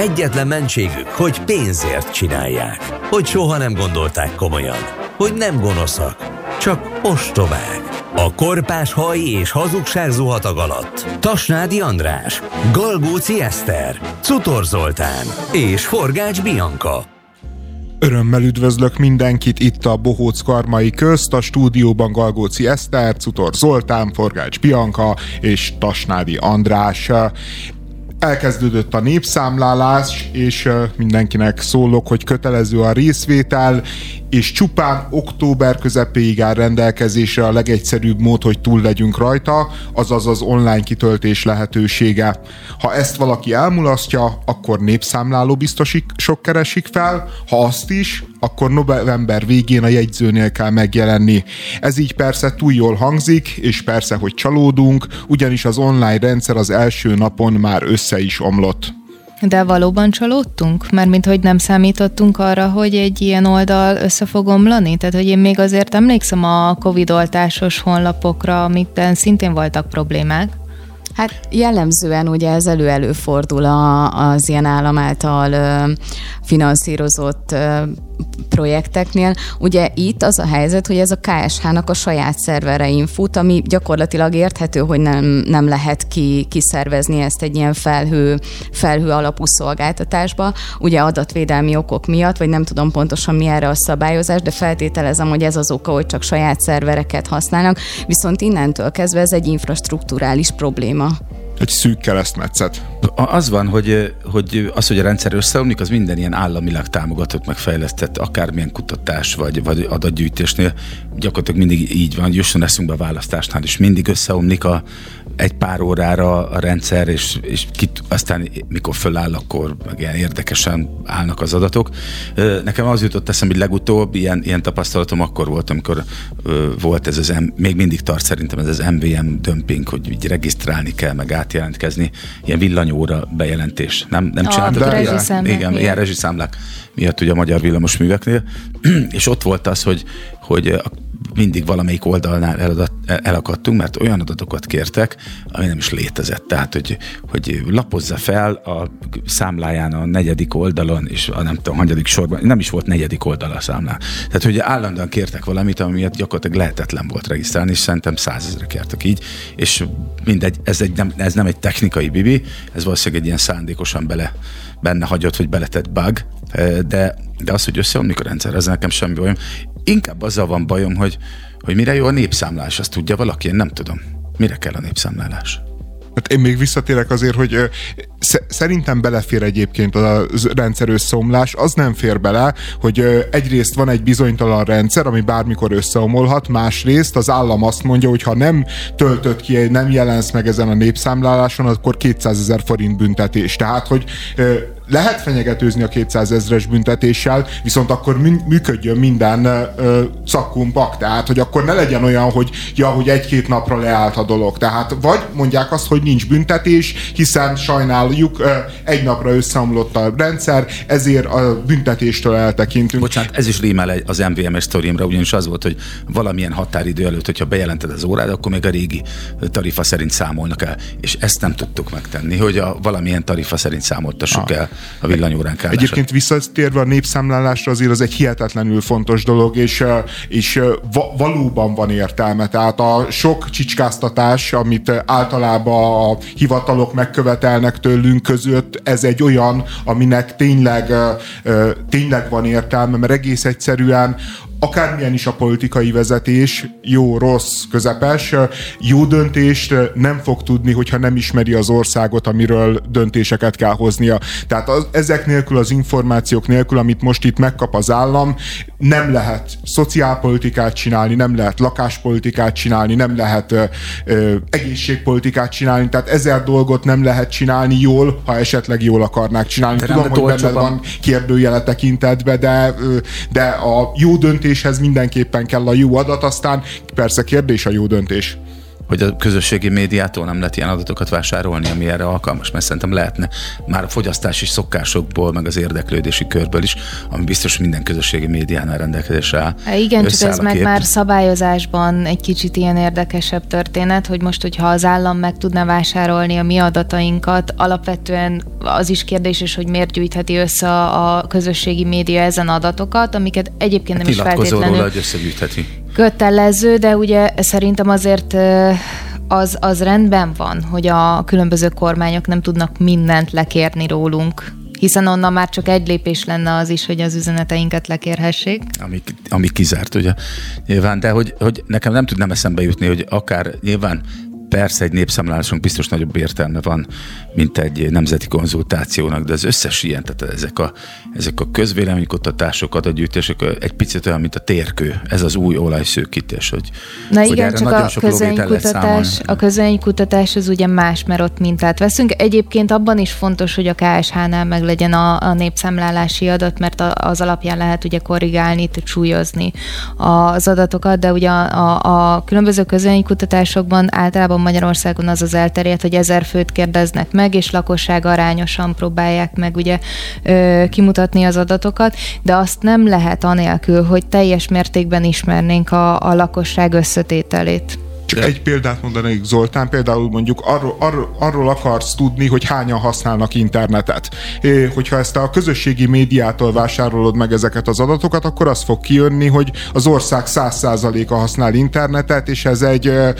egyetlen mentségük, hogy pénzért csinálják. Hogy soha nem gondolták komolyan. Hogy nem gonoszak, csak ostobák. A korpás haj és hazugság zuhatag alatt. Tasnádi András, Galgóci Eszter, Cutor Zoltán és Forgács Bianca. Örömmel üdvözlök mindenkit itt a Bohóc Karmai közt, a stúdióban Galgóci Eszter, Cutor Zoltán, Forgács Bianca és Tasnádi András elkezdődött a népszámlálás, és mindenkinek szólok, hogy kötelező a részvétel, és csupán október közepéig áll rendelkezésre a legegyszerűbb mód, hogy túl legyünk rajta, azaz az online kitöltés lehetősége. Ha ezt valaki elmulasztja, akkor népszámláló biztosik sok keresik fel, ha azt is, akkor november végén a jegyzőnél kell megjelenni. Ez így persze túl jól hangzik, és persze, hogy csalódunk, ugyanis az online rendszer az első napon már össze is omlott. De valóban csalódtunk? Mert mint hogy nem számítottunk arra, hogy egy ilyen oldal össze fog omlani? Tehát, hogy én még azért emlékszem a Covid oltásos honlapokra, amikben szintén voltak problémák. Hát jellemzően ugye ez elő-előfordul az ilyen állam által finanszírozott projekteknél. Ugye itt az a helyzet, hogy ez a KSH-nak a saját szerverein fut, ami gyakorlatilag érthető, hogy nem, nem lehet ki, kiszervezni ezt egy ilyen felhő, felhő alapú szolgáltatásba, ugye adatvédelmi okok miatt, vagy nem tudom pontosan mi erre a szabályozás, de feltételezem, hogy ez az oka, hogy csak saját szervereket használnak, viszont innentől kezdve ez egy infrastruktúrális probléma egy szűk keresztmetszet. Az van, hogy, hogy az, hogy a rendszer összeomlik, az minden ilyen államilag támogatott, megfejlesztett, akármilyen kutatás vagy, vagy adatgyűjtésnél gyakorlatilag mindig így van, jusson eszünkbe a választásnál is. Mindig összeomlik a, egy pár órára a rendszer, és, és kit, aztán mikor föláll, akkor meg ilyen érdekesen állnak az adatok. Nekem az jutott eszem, hogy legutóbb ilyen, ilyen tapasztalatom akkor volt, amikor volt ez az, még mindig tart szerintem ez az MVM dömping, hogy így regisztrálni kell, meg átjelentkezni, ilyen villanyóra bejelentés. Nem, nem csináltak? Igen, igen, ilyen rezsiszámlák miatt ugye a magyar villamosműveknél, és ott volt az, hogy, hogy mindig valamelyik oldalnál eladat, elakadtunk, mert olyan adatokat kértek, ami nem is létezett. Tehát, hogy, hogy lapozza fel a számláján a negyedik oldalon, és a nem tudom, hanyadik sorban, nem is volt negyedik oldal a számlán. Tehát, hogy állandóan kértek valamit, ami miatt gyakorlatilag lehetetlen volt regisztrálni, és szerintem százezre kértek így, és mindegy, ez, egy, nem, ez nem egy technikai bibi, ez valószínűleg egy ilyen szándékosan bele, benne hagyott, hogy beletett bug, de, de az, hogy összeomlik a rendszer, ez nekem semmi bajom. Inkább azzal van bajom, hogy, hogy mire jó a népszámlás, azt tudja valaki, én nem tudom. Mire kell a népszámlálás? Hát én még visszatérek azért, hogy szerintem belefér egyébként a rendszer összeomlás, az nem fér bele, hogy egyrészt van egy bizonytalan rendszer, ami bármikor összeomolhat, másrészt az állam azt mondja, hogy ha nem töltött ki, nem jelensz meg ezen a népszámláláson, akkor 200 ezer forint büntetés. Tehát, hogy lehet fenyegetőzni a 200 ezres büntetéssel, viszont akkor működjön minden ö, szakkumbak, tehát hogy akkor ne legyen olyan, hogy ja, hogy egy-két napra leállt a dolog. Tehát vagy mondják azt, hogy nincs büntetés, hiszen sajnáljuk, ö, egy napra összeomlott a rendszer, ezért a büntetéstől eltekintünk. Bocsánat, ez is rímel az MVMS sztoriumra, ugyanis az volt, hogy valamilyen határidő előtt, hogyha bejelented az órád, akkor még a régi tarifa szerint számolnak el. És ezt nem tudtuk megtenni, hogy a valamilyen tarifa szerint számoltassuk ah. el a villanyórán kell. Egyébként visszatérve a népszámlálásra azért az egy hihetetlenül fontos dolog, és, és valóban van értelme. Tehát a sok csicskáztatás, amit általában a hivatalok megkövetelnek tőlünk között, ez egy olyan, aminek tényleg, tényleg van értelme, mert egész egyszerűen akármilyen is a politikai vezetés, jó, rossz, közepes, jó döntést nem fog tudni, hogyha nem ismeri az országot, amiről döntéseket kell hoznia. Tehát az, ezek nélkül, az információk nélkül, amit most itt megkap az állam, nem lehet szociálpolitikát csinálni, nem lehet lakáspolitikát csinálni, nem lehet ö, ö, egészségpolitikát csinálni, tehát ezer dolgot nem lehet csinálni jól, ha esetleg jól akarnák csinálni. De Tudom, hogy benne van kérdőjele tekintetbe, de, de a jó döntés döntéshez mindenképpen kell a jó adat, aztán persze kérdés a jó döntés. Hogy a közösségi médiától nem lehet ilyen adatokat vásárolni, ami erre alkalmas, mert szerintem lehetne már a fogyasztási szokásokból, meg az érdeklődési körből is, ami biztos minden közösségi médiánál rendelkezésre áll. Há, igen, csak ez meg már szabályozásban egy kicsit ilyen érdekesebb történet, hogy most, hogyha az állam meg tudna vásárolni a mi adatainkat, alapvetően az is kérdés, hogy miért gyűjtheti össze a közösségi média ezen adatokat, amiket egyébként hát nem is feltétlenül... Róla, hogy összegyűjtheti kötelező, de ugye szerintem azért az, az rendben van, hogy a különböző kormányok nem tudnak mindent lekérni rólunk, hiszen onnan már csak egy lépés lenne az is, hogy az üzeneteinket lekérhessék. Ami, ami kizárt, ugye nyilván, de hogy, hogy nekem nem tudnám eszembe jutni, hogy akár nyilván Persze egy népszámlálásunk biztos nagyobb értelme van, mint egy nemzeti konzultációnak, de az összes ilyen, tehát ezek a, ezek a közvéleménykutatások, adatgyűjtések egy picit olyan, mint a térkő. Ez az új olajszőkítés, hogy, Na hogy igen, csak a közönkutatás, a közönkutatás az ugye más, mert ott mintát veszünk. Egyébként abban is fontos, hogy a KSH-nál meg legyen a, a népszámlálási adat, mert az alapján lehet ugye korrigálni, súlyozni az adatokat, de ugye a, a, a különböző közönkutatásokban általában Magyarországon az az elterjedt, hogy ezer főt kérdeznek meg, és lakosság arányosan próbálják meg ugye ö, kimutatni az adatokat, de azt nem lehet anélkül, hogy teljes mértékben ismernénk a, a lakosság összetételét. Csak egy példát mondanék, Zoltán, például mondjuk arról, arról, arról akarsz tudni, hogy hányan használnak internetet. É, hogyha ezt a közösségi médiától vásárolod meg ezeket az adatokat, akkor az fog kijönni, hogy az ország 100%-a használ internetet, és ez egy e,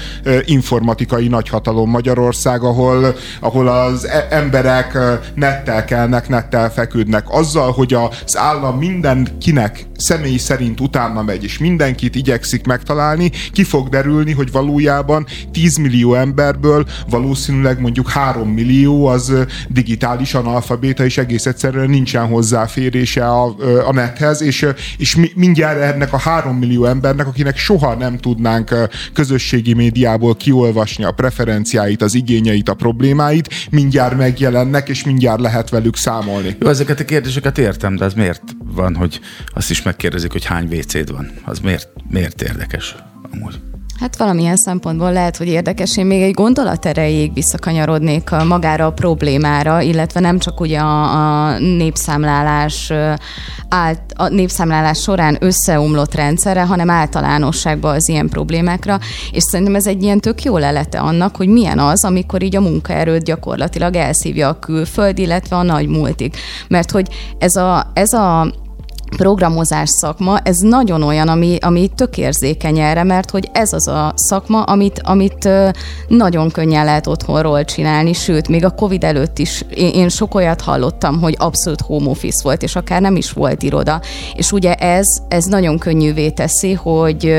informatikai nagyhatalom Magyarország, ahol, ahol az e, emberek nettel kelnek, nettel feküdnek. Azzal, hogy az állam mindenkinek személy szerint utána megy, és mindenkit igyekszik megtalálni, ki fog derülni, hogy valójában valójában 10 millió emberből valószínűleg mondjuk 3 millió az digitális analfabéta, és egész egyszerűen nincsen hozzáférése a, a nethez, és, és mindjárt ennek a 3 millió embernek, akinek soha nem tudnánk közösségi médiából kiolvasni a preferenciáit, az igényeit, a problémáit, mindjárt megjelennek, és mindjárt lehet velük számolni. Jó, ezeket a kérdéseket értem, de az miért van, hogy azt is megkérdezik, hogy hány WC-d van? Az miért, miért érdekes amúgy? Hát valamilyen szempontból lehet, hogy érdekes. Én még egy gondolat erejéig visszakanyarodnék magára a problémára, illetve nem csak ugye a, a népszámlálás ált, a népszámlálás során összeomlott rendszerre, hanem általánosságban az ilyen problémákra, és szerintem ez egy ilyen tök jó lelete annak, hogy milyen az, amikor így a munkaerőt gyakorlatilag elszívja a külföld, illetve a nagy multik. Mert hogy ez a, ez a programozás szakma, ez nagyon olyan, ami, ami tök érzékeny erre, mert hogy ez az a szakma, amit, amit nagyon könnyen lehet otthonról csinálni, sőt, még a Covid előtt is én sok olyat hallottam, hogy abszolút home office volt, és akár nem is volt iroda. És ugye ez, ez nagyon könnyűvé teszi, hogy,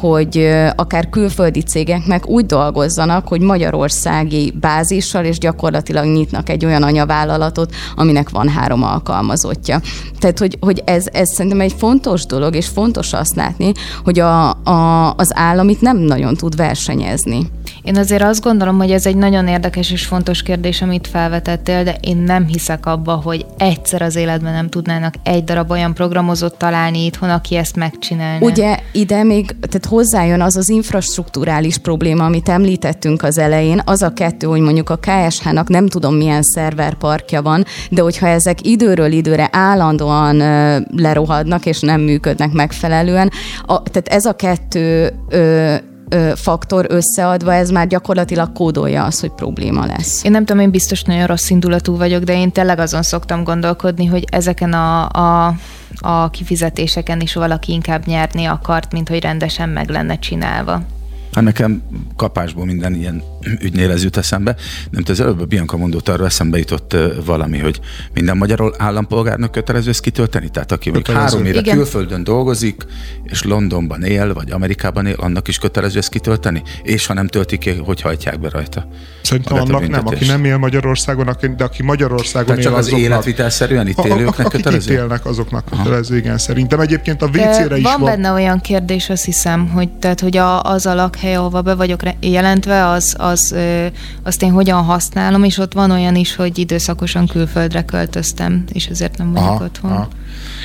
hogy akár külföldi cégeknek úgy dolgozzanak, hogy magyarországi bázissal, és gyakorlatilag nyitnak egy olyan anyavállalatot, aminek van három alkalmazottja. Tehát, hogy, hogy ez ez, ez szerintem egy fontos dolog, és fontos azt látni, hogy a, a, az állam itt nem nagyon tud versenyezni. Én azért azt gondolom, hogy ez egy nagyon érdekes és fontos kérdés, amit felvetettél, de én nem hiszek abba, hogy egyszer az életben nem tudnának egy darab olyan programozót találni itthon, aki ezt megcsinálna. Ugye ide még, tehát hozzájön az az infrastruktúrális probléma, amit említettünk az elején, az a kettő, hogy mondjuk a KSH-nak nem tudom milyen szerverparkja van, de hogyha ezek időről időre állandóan lerohadnak és nem működnek megfelelően, a, tehát ez a kettő ö, faktor összeadva, ez már gyakorlatilag kódolja azt, hogy probléma lesz. Én nem tudom, én biztos nagyon rossz indulatú vagyok, de én tényleg azon szoktam gondolkodni, hogy ezeken a, a a kifizetéseken is valaki inkább nyerni akart, mint hogy rendesen meg lenne csinálva. Hát nekem kapásból minden ilyen ügynél ez jut eszembe. Nem az előbb a Bianca mondott, arra eszembe jutott valami, hogy minden magyar állampolgárnak kötelező ezt kitölteni. Tehát aki még három éve Igen. külföldön dolgozik, és Londonban él, vagy Amerikában él, annak is kötelező ezt kitölteni, és ha nem töltik ki, hogy hajtják be rajta. Szerintem annak nem, aki nem él Magyarországon, de aki Magyarországon Tehát csak él, az azoknak, életvitelszerűen itt élőknek kötelező? Akik itt élnek, azoknak kötelező, igen, szerintem. Egyébként a WC-re is van. Van benne olyan kérdés, azt hiszem, hogy, tehát, hogy a, az a lakhely, ahova be vagyok jelentve, az, az, azt én hogyan használom, és ott van olyan is, hogy időszakosan külföldre költöztem, és ezért nem vagyok aha, otthon. Aha.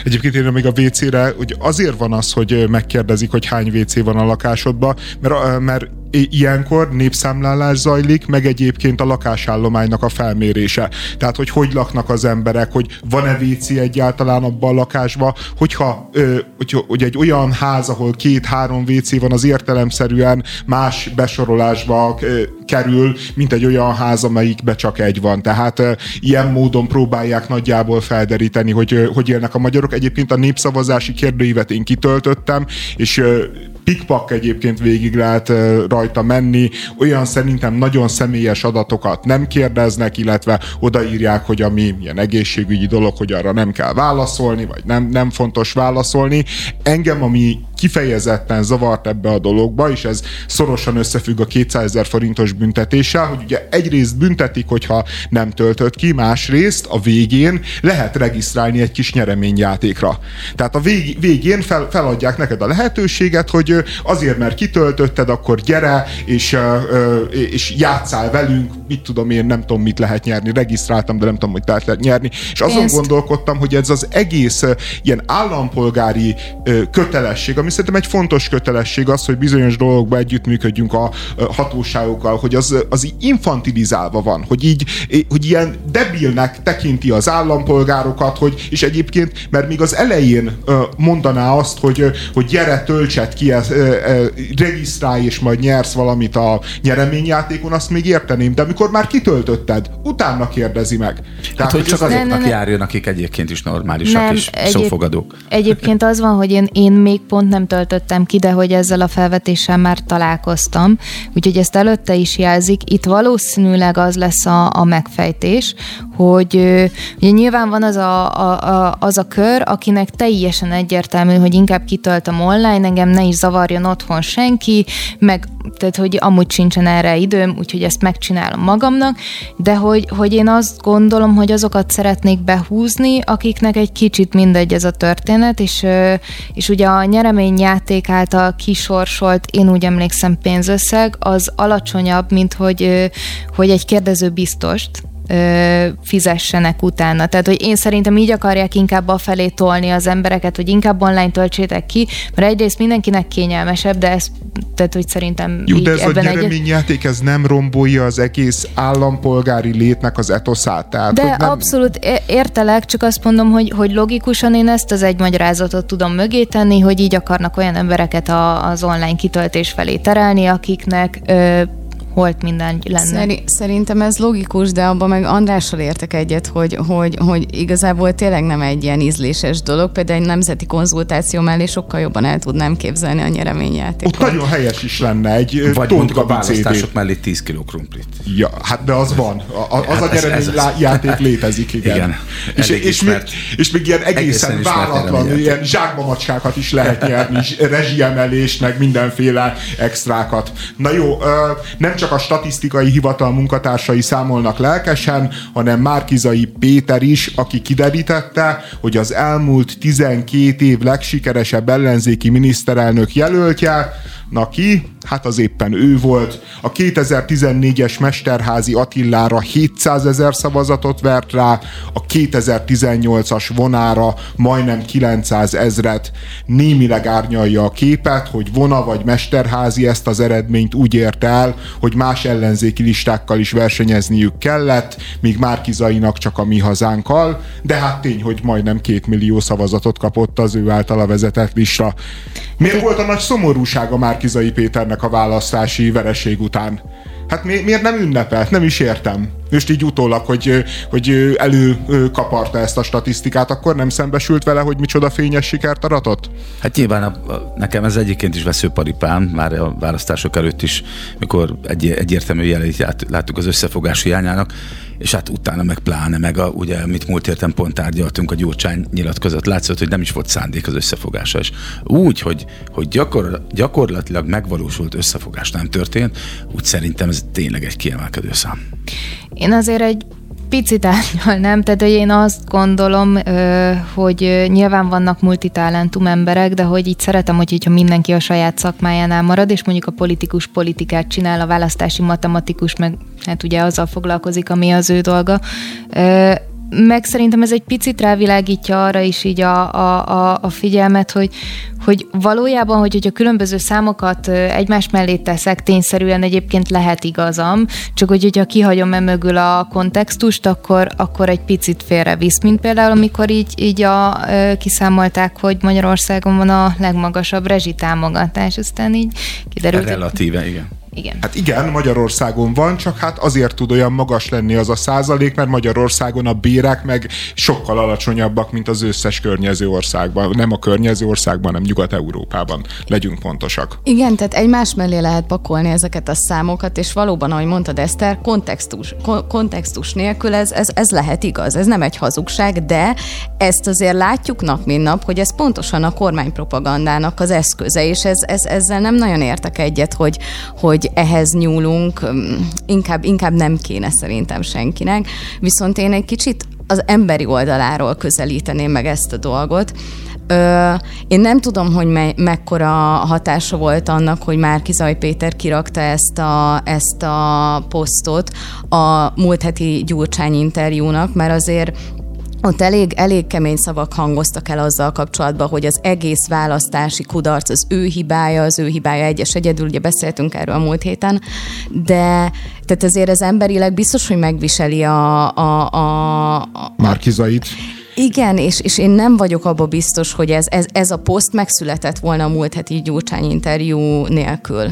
Egyébként én még a WC-re, hogy azért van az, hogy megkérdezik, hogy hány WC van a lakásodban, mert, mert ilyenkor népszámlálás zajlik, meg egyébként a lakásállománynak a felmérése. Tehát, hogy hogy laknak az emberek, hogy van-e WC egyáltalán abban a lakásban, hogyha hogy, hogy egy olyan ház, ahol két-három WC van, az értelemszerűen más besorolásba kerül, mint egy olyan ház, amelyikbe csak egy van. Tehát ilyen módon próbálják nagyjából felderíteni, hogy hogy élnek a magyarok. Egyébként a népszavazási kérdőívet én kitöltöttem, és pikpak egyébként végig lehet rajta menni, olyan szerintem nagyon személyes adatokat nem kérdeznek, illetve odaírják, hogy ami ilyen egészségügyi dolog, hogy arra nem kell válaszolni, vagy nem, nem fontos válaszolni. Engem, ami kifejezetten zavart ebbe a dologba, és ez szorosan összefügg a 200 ezer forintos büntetéssel, hogy ugye egyrészt büntetik, hogyha nem töltött ki, másrészt a végén lehet regisztrálni egy kis nyereményjátékra. Tehát a vég, végén fel, feladják neked a lehetőséget, hogy azért, mert kitöltötted, akkor gyere, és, és játszál velünk, mit tudom én, nem tudom, mit lehet nyerni, regisztráltam, de nem tudom, hogy lehet nyerni. És azon Pénzt. gondolkodtam, hogy ez az egész ilyen állampolgári kötelesség, ami szerintem egy fontos kötelesség az, hogy bizonyos dolgokban együttműködjünk a hatóságokkal, hogy az, az infantilizálva van, hogy így, hogy ilyen debilnek tekinti az állampolgárokat, hogy, és egyébként, mert még az elején mondaná azt, hogy, hogy gyere, töltsed ki, regisztrálj, és majd nyersz valamit a nyereményjátékon, azt még érteném, de amikor már kitöltötted, utána kérdezi meg. Tehát, hát, hogy csak azoknak ne, ne, járjon, akik egyébként is normálisak nem, és egyéb, szófogadók. Egyébként az van, hogy én, én még pont nem töltöttem ki, de hogy ezzel a felvetéssel már találkoztam, úgyhogy ezt előtte is jelzik. Itt valószínűleg az lesz a, a megfejtés, hogy ugye nyilván van az a, a, a, az a kör, akinek teljesen egyértelmű, hogy inkább kitöltöm online, engem ne is zavarjon otthon senki, meg tehát, hogy amúgy sincsen erre időm, úgyhogy ezt megcsinálom magamnak, de hogy, hogy én azt gondolom, hogy azokat szeretnék behúzni, akiknek egy kicsit mindegy ez a történet, és, és ugye a nyereményjáték által kisorsolt, én úgy emlékszem pénzösszeg, az alacsonyabb, mint hogy, hogy egy kérdező biztost, ö, fizessenek utána. Tehát, hogy én szerintem így akarják inkább a felé tolni az embereket, hogy inkább online töltsétek ki, mert egyrészt mindenkinek kényelmesebb, de ez, tehát, hogy szerintem Jó, de ez a nyereményjáték, egy... ez nem rombolja az egész állampolgári létnek az etoszát. Tehát, de hogy nem... abszolút értelek, csak azt mondom, hogy, hogy logikusan én ezt az egy magyarázatot tudom mögé tenni, hogy így akarnak olyan embereket a, az online kitöltés felé terelni, akiknek ö, holt minden lenne. Szeri, szerintem ez logikus, de abban meg Andrással értek egyet, hogy, hogy, hogy igazából tényleg nem egy ilyen ízléses dolog, például egy nemzeti konzultáció mellé sokkal jobban el tudnám képzelni a nyereményjátékot. Ott nagyon helyes is lenne egy Vagy mondjuk a választások mellé 10 kg krumplit. Ja, hát de az van. A, az hát a nyereményjáték létezik, igen. igen és, és, még, és még ilyen egészen, egészen váratlan, ilyen zsákba macskákat is lehet nyerni, rezsiemelést, meg mindenféle extrákat. Na jó, nem csak csak a statisztikai hivatal munkatársai számolnak lelkesen, hanem Márkizai Péter is, aki kiderítette, hogy az elmúlt 12 év legsikeresebb ellenzéki miniszterelnök jelöltje, Na ki? Hát az éppen ő volt. A 2014-es Mesterházi Attilára 700 ezer szavazatot vert rá, a 2018-as vonára majdnem 900 ezret. Némileg árnyalja a képet, hogy vona vagy Mesterházi ezt az eredményt úgy érte el, hogy más ellenzéki listákkal is versenyezniük kellett, míg Márkizainak csak a mi hazánkkal, de hát tény, hogy majdnem két millió szavazatot kapott az ő általa vezetett lista. Miért volt a nagy szomorúsága Márkizai Péternek a választási vereség után? Hát mi, miért nem ünnepelt? Nem is értem. Most így utólag, hogy, hogy előkaparta ezt a statisztikát, akkor nem szembesült vele, hogy micsoda fényes sikert aratott? Hát nyilván a, a, nekem ez egyébként is veszőparipám, már a választások előtt is, mikor egy, egyértelmű jeleit láttuk az összefogás hiányának, és hát utána meg pláne, meg a, ugye, amit múlt értem pont tárgyaltunk, a Gyurcsány nyilatkozat látszott, hogy nem is volt szándék az összefogása. És úgy, hogy, hogy gyakor, gyakorlatilag megvalósult összefogás nem történt, úgy szerintem ez tényleg egy kiemelkedő szám. Én azért egy picit árnyalnám, tehát hogy én azt gondolom, hogy nyilván vannak multitalentum emberek, de hogy így szeretem, hogy ha mindenki a saját szakmájánál marad, és mondjuk a politikus politikát csinál, a választási matematikus, meg hát ugye azzal foglalkozik, ami az ő dolga meg szerintem ez egy picit rávilágítja arra is így a, a, a, a figyelmet, hogy, hogy valójában, hogy, hogy a különböző számokat egymás mellé teszek, tényszerűen egyébként lehet igazam, csak hogy, hogyha kihagyom e mögül a kontextust, akkor, akkor egy picit félrevisz, mint például, amikor így, így a, kiszámolták, hogy Magyarországon van a legmagasabb rezsitámogatás, aztán így kiderült. Relatíve, igen igen. Hát igen, Magyarországon van, csak hát azért tud olyan magas lenni az a százalék, mert Magyarországon a bérek meg sokkal alacsonyabbak, mint az összes környező országban. Nem a környező országban, hanem Nyugat-Európában. Legyünk pontosak. Igen, tehát egymás mellé lehet pakolni ezeket a számokat, és valóban, ahogy mondtad Eszter, kontextus, kontextus nélkül ez, ez, ez lehet igaz. Ez nem egy hazugság, de ezt azért látjuk nap, mint nap, hogy ez pontosan a kormánypropagandának az eszköze, és ez, ez, ezzel nem nagyon értek egyet, hogy, hogy hogy ehhez nyúlunk, inkább, inkább nem kéne szerintem senkinek. Viszont én egy kicsit az emberi oldaláról közelíteném meg ezt a dolgot. Ö, én nem tudom, hogy me- mekkora hatása volt annak, hogy Márki Zaj Péter kirakta ezt a, ezt a posztot a múlt heti Gyurcsány interjúnak, mert azért ott elég, elég kemény szavak hangoztak el azzal kapcsolatban, hogy az egész választási kudarc az ő hibája, az ő hibája egyes egyedül, ugye beszéltünk erről a múlt héten, de tehát azért az emberileg biztos, hogy megviseli a... a, a, a Márkizait. Igen, és, és én nem vagyok abba biztos, hogy ez, ez, ez a poszt megszületett volna a múlt heti Gyurcsány interjú nélkül.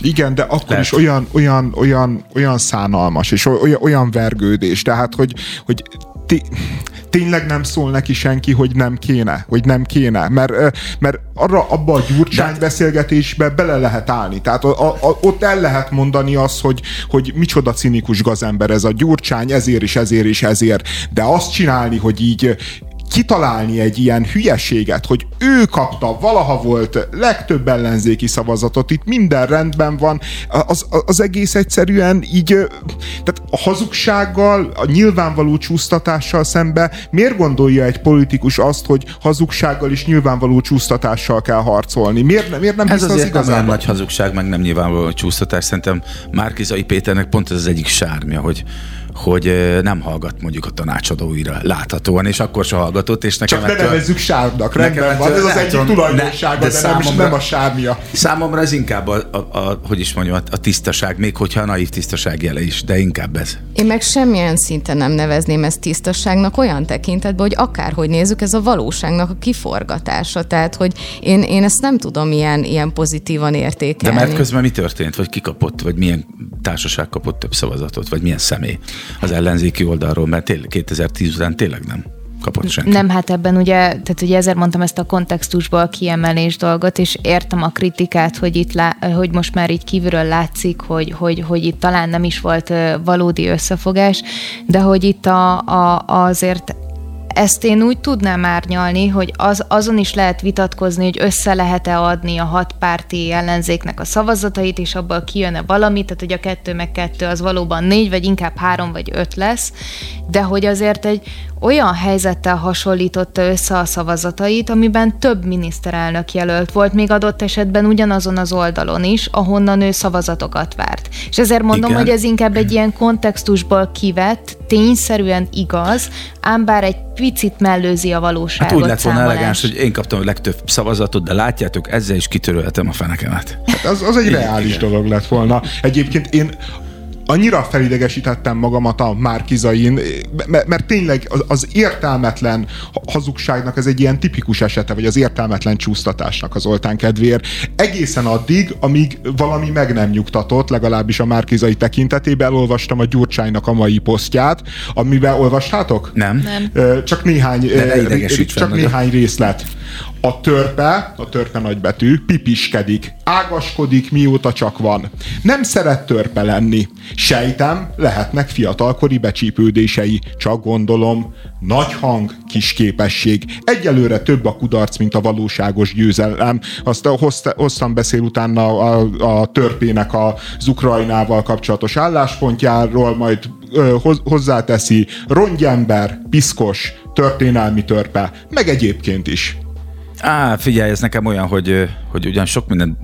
Igen, de akkor Lehet. is olyan, olyan, olyan, olyan szánalmas, és olyan, olyan vergődés, tehát, hogy, hogy tényleg nem szól neki senki, hogy nem kéne, hogy nem kéne, mert, mert arra abba a gyurcsány De... beszélgetésbe bele lehet állni. Tehát a, a, ott el lehet mondani azt, hogy, hogy micsoda cinikus gazember ez a gyurcsány, ezért is, ezért is, ezért. De azt csinálni, hogy így kitalálni egy ilyen hülyeséget, hogy ő kapta, valaha volt legtöbb ellenzéki szavazatot, itt minden rendben van, az, az egész egyszerűen így, tehát a hazugsággal, a nyilvánvaló csúsztatással szembe miért gondolja egy politikus azt, hogy hazugsággal és nyilvánvaló csúsztatással kell harcolni? Miért, miért nem Ez az azért nem nagy hazugság, meg nem nyilvánvaló csúsztatás. Szerintem Márkizai Péternek pont ez az egyik sármja, hogy hogy nem hallgat mondjuk a tanácsadóira láthatóan, és akkor se hallgatott, és nekem Csak ne nevezzük sárnak, rendben van, ez az egyik tulajdonsága, de, de számomra, nem, nem a sármia. Számomra ez inkább a, a, a hogy is mondjam, a tisztaság, még hogyha a naív tisztaság jele is, de inkább ez. Én meg semmilyen szinten nem nevezném ezt tisztaságnak olyan tekintetben, hogy akárhogy nézzük, ez a valóságnak a kiforgatása. Tehát, hogy én, én ezt nem tudom ilyen, ilyen pozitívan értékelni. De mert közben mi történt? Vagy kikapott? Vagy milyen társaság kapott több szavazatot? Vagy milyen személy? Az ellenzéki oldalról, mert tél, 2010 után tényleg nem kapott senki. Nem, hát ebben ugye, tehát ugye ezért mondtam ezt a kontextusból kiemelés dolgot, és értem a kritikát, hogy itt lá, hogy most már így kívülről látszik, hogy, hogy, hogy itt talán nem is volt valódi összefogás, de hogy itt a, a, azért ezt én úgy tudnám árnyalni, hogy az, azon is lehet vitatkozni, hogy össze lehet-e adni a hat párti ellenzéknek a szavazatait, és abból kijön-e valami, tehát hogy a kettő meg kettő az valóban négy, vagy inkább három vagy öt lesz, de hogy azért egy olyan helyzettel hasonlította össze a szavazatait, amiben több miniszterelnök jelölt volt, még adott esetben ugyanazon az oldalon is, ahonnan ő szavazatokat várt. És ezért mondom, Igen. hogy ez inkább egy ilyen kontextusból kivett, tényszerűen igaz, ám bár egy picit mellőzi a valóságot. Hát úgy lett volna elegáns, hogy én kaptam a legtöbb szavazatot, de látjátok, ezzel is kitörölhetem a fenekemet. Hát az, az egy reális Igen. dolog lett volna. Egyébként én annyira felidegesítettem magamat a Márkizain, mert, tényleg az értelmetlen hazugságnak ez egy ilyen tipikus esete, vagy az értelmetlen csúsztatásnak az oltán kedvéért. Egészen addig, amíg valami meg nem nyugtatott, legalábbis a Márkizai tekintetében elolvastam a Gyurcsánynak a mai posztját, amiben olvastátok? Nem. nem. Csak néhány, csak néhány részlet. A törpe, a törpe nagybetű, pipiskedik, ágaskodik, mióta csak van. Nem szeret törpe lenni. Sejtem, lehetnek fiatalkori becsípődései, csak gondolom, nagy hang, kis képesség. Egyelőre több a kudarc, mint a valóságos győzelem. Azt hosszan beszél utána a, a törpének az Ukrajnával kapcsolatos álláspontjáról, majd ö, hozzáteszi rongyember, piszkos, történelmi törpe, meg egyébként is. Á, figyelj, ez nekem olyan, hogy, hogy ugyan sok minden,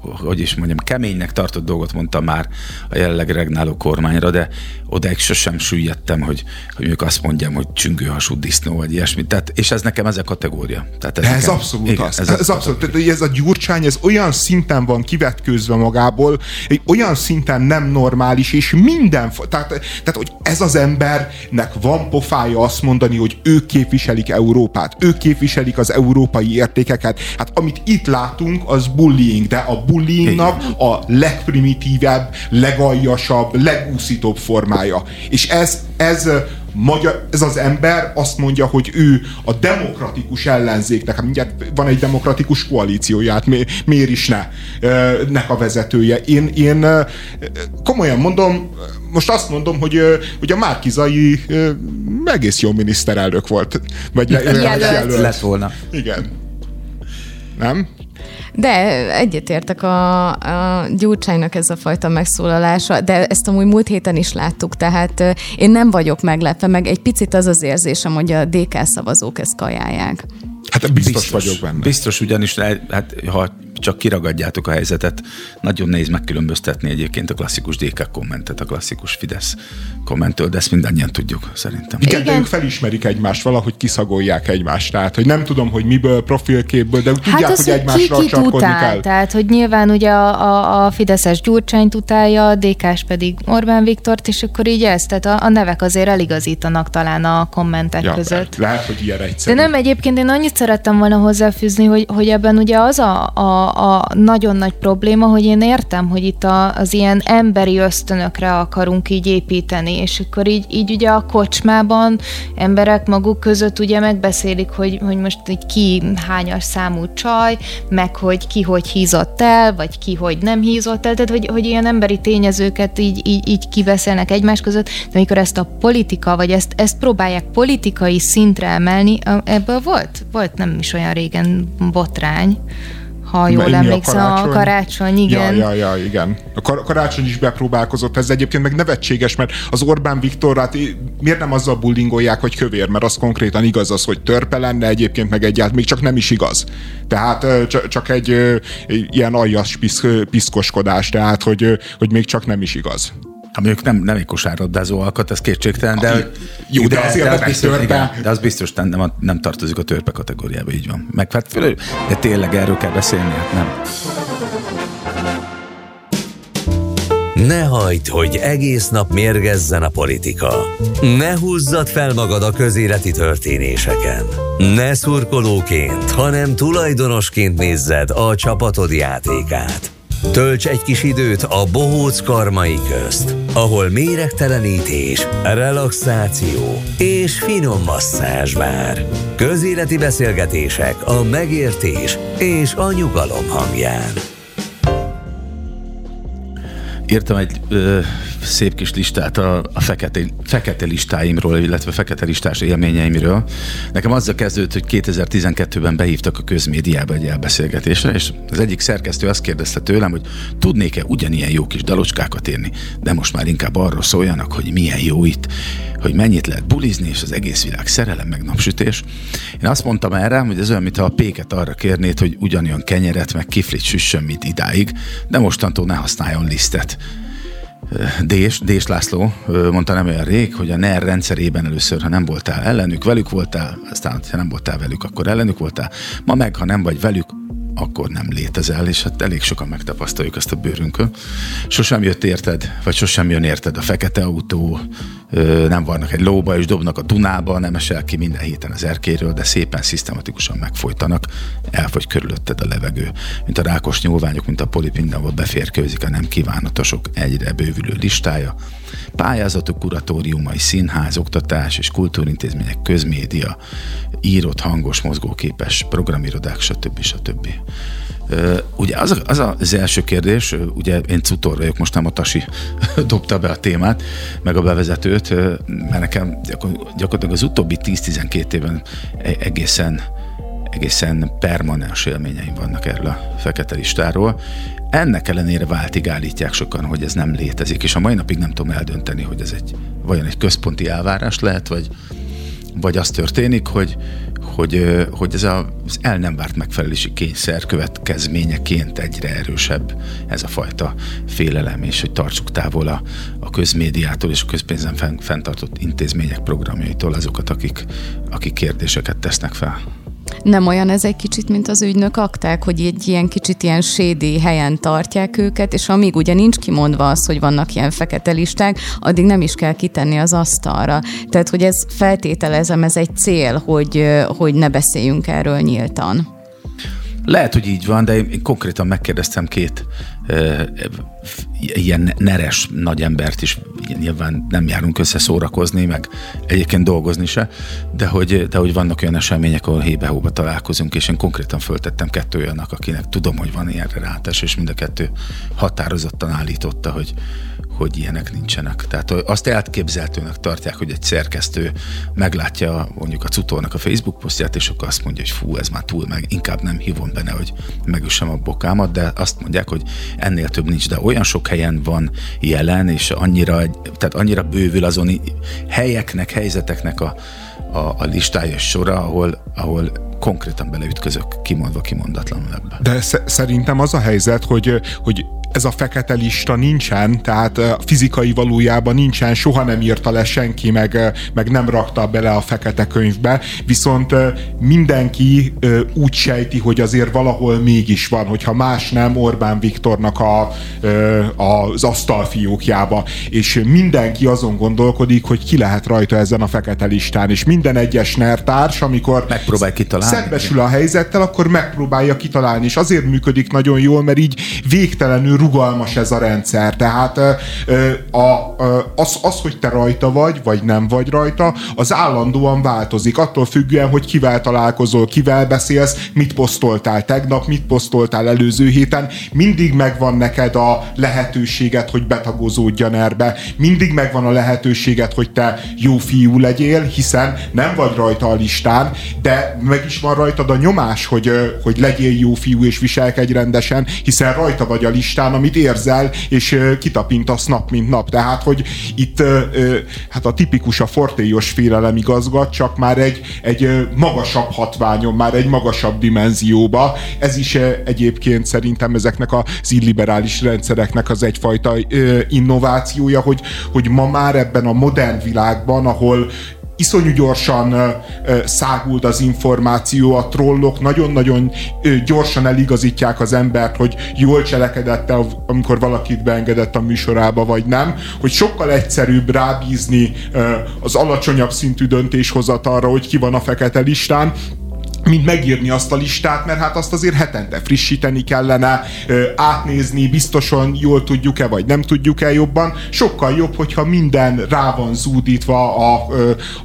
hogy is mondjam, keménynek tartott dolgot mondtam már a jelenleg regnáló kormányra, de odáig sosem süllyedtem, hogy, hogy ők azt mondjam, hogy csüngőhasú disznó, vagy ilyesmi. Tehát, és ez nekem ez a kategória. Tehát ez, ez nekem, abszolút igen, az. Ez, ez, abszolút. Tehát, ez a gyurcsány, ez olyan szinten van kivetkőzve magából, olyan szinten nem normális, és minden, tehát, tehát, hogy ez az embernek van pofája azt mondani, hogy ők képviselik Európát, ők képviselik az európai értékeket. Hát amit itt látunk, az bullying, de a bullyingnak a legprimitívebb, legaljasabb, legúszítóbb formája. És ez, ez magyar, ez az ember azt mondja, hogy ő a demokratikus ellenzéknek, hát mindjárt van egy demokratikus koalícióját, mi, miért is ne, nek a vezetője. Én, én komolyan mondom, most azt mondom, hogy, hogy a Márkizai egész jó miniszterelnök volt. Vagy jelölt. jelölt. Lett volna. Igen. Nem? De egyetértek a, a Gyurcsánynak ez a fajta megszólalása, de ezt amúgy múlt héten is láttuk, tehát én nem vagyok meglepve, meg egy picit az az érzésem, hogy a DK szavazók ezt kajálják. Hát biztos, biztos vagyok benne. Biztos, ugyanis hát, ha csak kiragadjátok a helyzetet, nagyon nehéz megkülönböztetni egyébként a klasszikus DK kommentet, a klasszikus Fidesz kommenttől, de ezt mindannyian tudjuk szerintem. Igen, Igen. de ők felismerik egymást, valahogy kiszagolják egymást. Tehát, hogy nem tudom, hogy miből, profilképből, de hát tudják, az, hogy egymásra ki, ki utál, kell. Tehát, hogy nyilván ugye a, a, a Fideszes Gyurcsányt utálja, a DK-s pedig Orbán Viktort, és akkor így ez, tehát a, a nevek azért eligazítanak talán a kommentek ja, között. Lehet, hogy ilyen egyszerű. De nem, egyébként én annyit szerettem volna hozzáfűzni, hogy, hogy ebben ugye az a, a a, nagyon nagy probléma, hogy én értem, hogy itt a, az ilyen emberi ösztönökre akarunk így építeni, és akkor így, így ugye a kocsmában emberek maguk között ugye megbeszélik, hogy, hogy most egy ki hányas számú csaj, meg hogy ki hogy hízott el, vagy ki hogy nem hízott el, tehát hogy, hogy ilyen emberi tényezőket így, így, így kiveszelnek egymás között, de amikor ezt a politika, vagy ezt, ezt próbálják politikai szintre emelni, ebből volt, volt nem is olyan régen botrány, ha jól emlékszem, a karácsony, a karácsony igen. Ja, ja, ja, igen. A kar- karácsony is bepróbálkozott, ez egyébként meg nevetséges, mert az Orbán Viktor, hát miért nem azzal bullingolják, hogy kövér, mert az konkrétan igaz az, hogy törpe lenne, egyébként meg egyáltalán még csak nem is igaz. Tehát csak egy ilyen aljas piszkoskodás, tehát hogy, hogy még csak nem is igaz. Ami ők nem, nem egy kosárlabdázó alkat, ez kétségtelen, de, jó, de, de azért de, az biztos, igen, de az biztos nem, nem tartozik a törpe kategóriába, így van. Meg, hát, de tényleg erről kell beszélni, hát nem. Ne hagyd, hogy egész nap mérgezzen a politika. Ne húzzad fel magad a közéleti történéseken. Ne szurkolóként, hanem tulajdonosként nézzed a csapatod játékát. Tölts egy kis időt a bohóc karmai közt, ahol méregtelenítés, relaxáció és finom masszázs vár. Közéleti beszélgetések a megértés és a nyugalom hangján. Írtam egy ö, szép kis listát a, a fekete, fekete listáimról, illetve fekete listás élményeimről. Nekem azzal kezdődött, hogy 2012-ben behívtak a közmédiába egy elbeszélgetésre, és az egyik szerkesztő azt kérdezte tőlem, hogy tudnék-e ugyanilyen jó kis dalocskákat írni, de most már inkább arról szóljanak, hogy milyen jó itt, hogy mennyit lehet bulizni, és az egész világ szerelem meg napsütés. Én azt mondtam erre, hogy ez olyan, mintha a péket arra kérnéd, hogy ugyanolyan kenyeret meg kiflit süssön, mint idáig, de mostantól ne használjon lisztet. Dés, Dés László mondta nem olyan rég, hogy a NER rendszerében először, ha nem voltál ellenük, velük voltál, aztán ha nem voltál velük, akkor ellenük voltál, ma meg, ha nem vagy velük, akkor nem létezel, és hát elég sokan megtapasztaljuk ezt a bőrünkön. Sosem jött érted, vagy sosem jön érted a fekete autó, nem vannak egy lóba és dobnak a Dunába, nem esel ki minden héten az erkéről, de szépen, szisztematikusan megfolytanak, elfogy körülötted a levegő. Mint a rákos nyúlványok, mint a polip mindenhol beférkőzik a nem kívánatosok egyre bővülő listája. Pályázatok, kuratóriumai, színház, oktatás és kultúrintézmények, közmédia, írott, hangos, mozgóképes programirodák, stb. stb. Uh, ugye az, az az első kérdés, ugye én cutor vagyok, most nem a Tasi dobta be a témát, meg a bevezetőt, mert nekem gyakorlatilag az utóbbi 10-12 évben e-, egészen egészen permanens élményeim vannak erről a fekete listáról. Ennek ellenére váltig állítják sokan, hogy ez nem létezik, és a mai napig nem tudom eldönteni, hogy ez egy vajon egy központi elvárás lehet, vagy, vagy az történik, hogy, hogy, hogy ez az el nem várt megfelelési kényszer következményeként egyre erősebb ez a fajta félelem, és hogy tartsuk távol a, a közmédiától és a közpénzen fenntartott intézmények programjaitól azokat, akik, akik kérdéseket tesznek fel. Nem olyan ez egy kicsit, mint az ügynök akták, hogy egy ilyen kicsit ilyen sédi helyen tartják őket, és amíg ugye nincs kimondva az, hogy vannak ilyen fekete listák, addig nem is kell kitenni az asztalra. Tehát, hogy ez feltételezem, ez egy cél, hogy, hogy ne beszéljünk erről nyíltan. Lehet, hogy így van, de én konkrétan megkérdeztem két ilyen neres nagy embert is, nyilván nem járunk össze szórakozni, meg egyébként dolgozni se, de hogy, de hogy vannak olyan események, ahol hébe találkozunk, és én konkrétan föltettem kettő olyannak, akinek tudom, hogy van ilyenre rátás, és mind a kettő határozottan állította, hogy, hogy ilyenek nincsenek. Tehát azt elképzelhetőnek tartják, hogy egy szerkesztő meglátja mondjuk a cutónak a Facebook posztját, és akkor azt mondja, hogy fú, ez már túl, meg inkább nem hívom benne, hogy megüssem a bokámat, de azt mondják, hogy ennél több nincs, de olyan sok helyen van jelen, és annyira, tehát annyira bővül azon helyeknek, helyzeteknek a, a, a listája sora, ahol, ahol konkrétan beleütközök, kimondva kimondatlanul ebbe. De sz- szerintem az a helyzet, hogy, hogy ez a fekete lista nincsen, tehát fizikai valójában nincsen, soha nem írta le senki, meg, meg nem rakta bele a fekete könyvbe, viszont mindenki úgy sejti, hogy azért valahol mégis van, hogyha más nem Orbán Viktornak a, az asztalfiókjába, és mindenki azon gondolkodik, hogy ki lehet rajta ezen a fekete listán, és minden egyes nertárs, amikor megpróbál kitalálni, szembesül a helyzettel, akkor megpróbálja kitalálni, és azért működik nagyon jól, mert így végtelenül rugalmas ez a rendszer. Tehát a, az, az, hogy te rajta vagy, vagy nem vagy rajta, az állandóan változik. Attól függően, hogy kivel találkozol, kivel beszélsz, mit posztoltál tegnap, mit posztoltál előző héten, mindig megvan neked a lehetőséget, hogy betagozódjan erbe. Mindig megvan a lehetőséget, hogy te jó fiú legyél, hiszen nem vagy rajta a listán, de meg is van rajtad a nyomás, hogy, hogy legyél jó fiú és viselkedj rendesen, hiszen rajta vagy a listán, amit érzel, és kitapintasz nap, mint nap. Tehát, hogy itt hát a tipikus a fortélyos félelem igazgat, csak már egy, egy magasabb hatványon, már egy magasabb dimenzióba. Ez is egyébként szerintem ezeknek az illiberális rendszereknek az egyfajta innovációja, hogy, hogy ma már ebben a modern világban, ahol iszonyú gyorsan szágult az információ, a trollok. Nagyon-nagyon gyorsan eligazítják az embert, hogy jól cselekedett -e, amikor valakit beengedett a műsorába, vagy nem, hogy sokkal egyszerűbb rábízni az alacsonyabb szintű döntéshozatalra, hogy ki van a fekete listán, mint megírni azt a listát, mert hát azt azért hetente frissíteni kellene, átnézni, biztosan jól tudjuk-e, vagy nem tudjuk-e jobban. Sokkal jobb, hogyha minden rá van zúdítva a,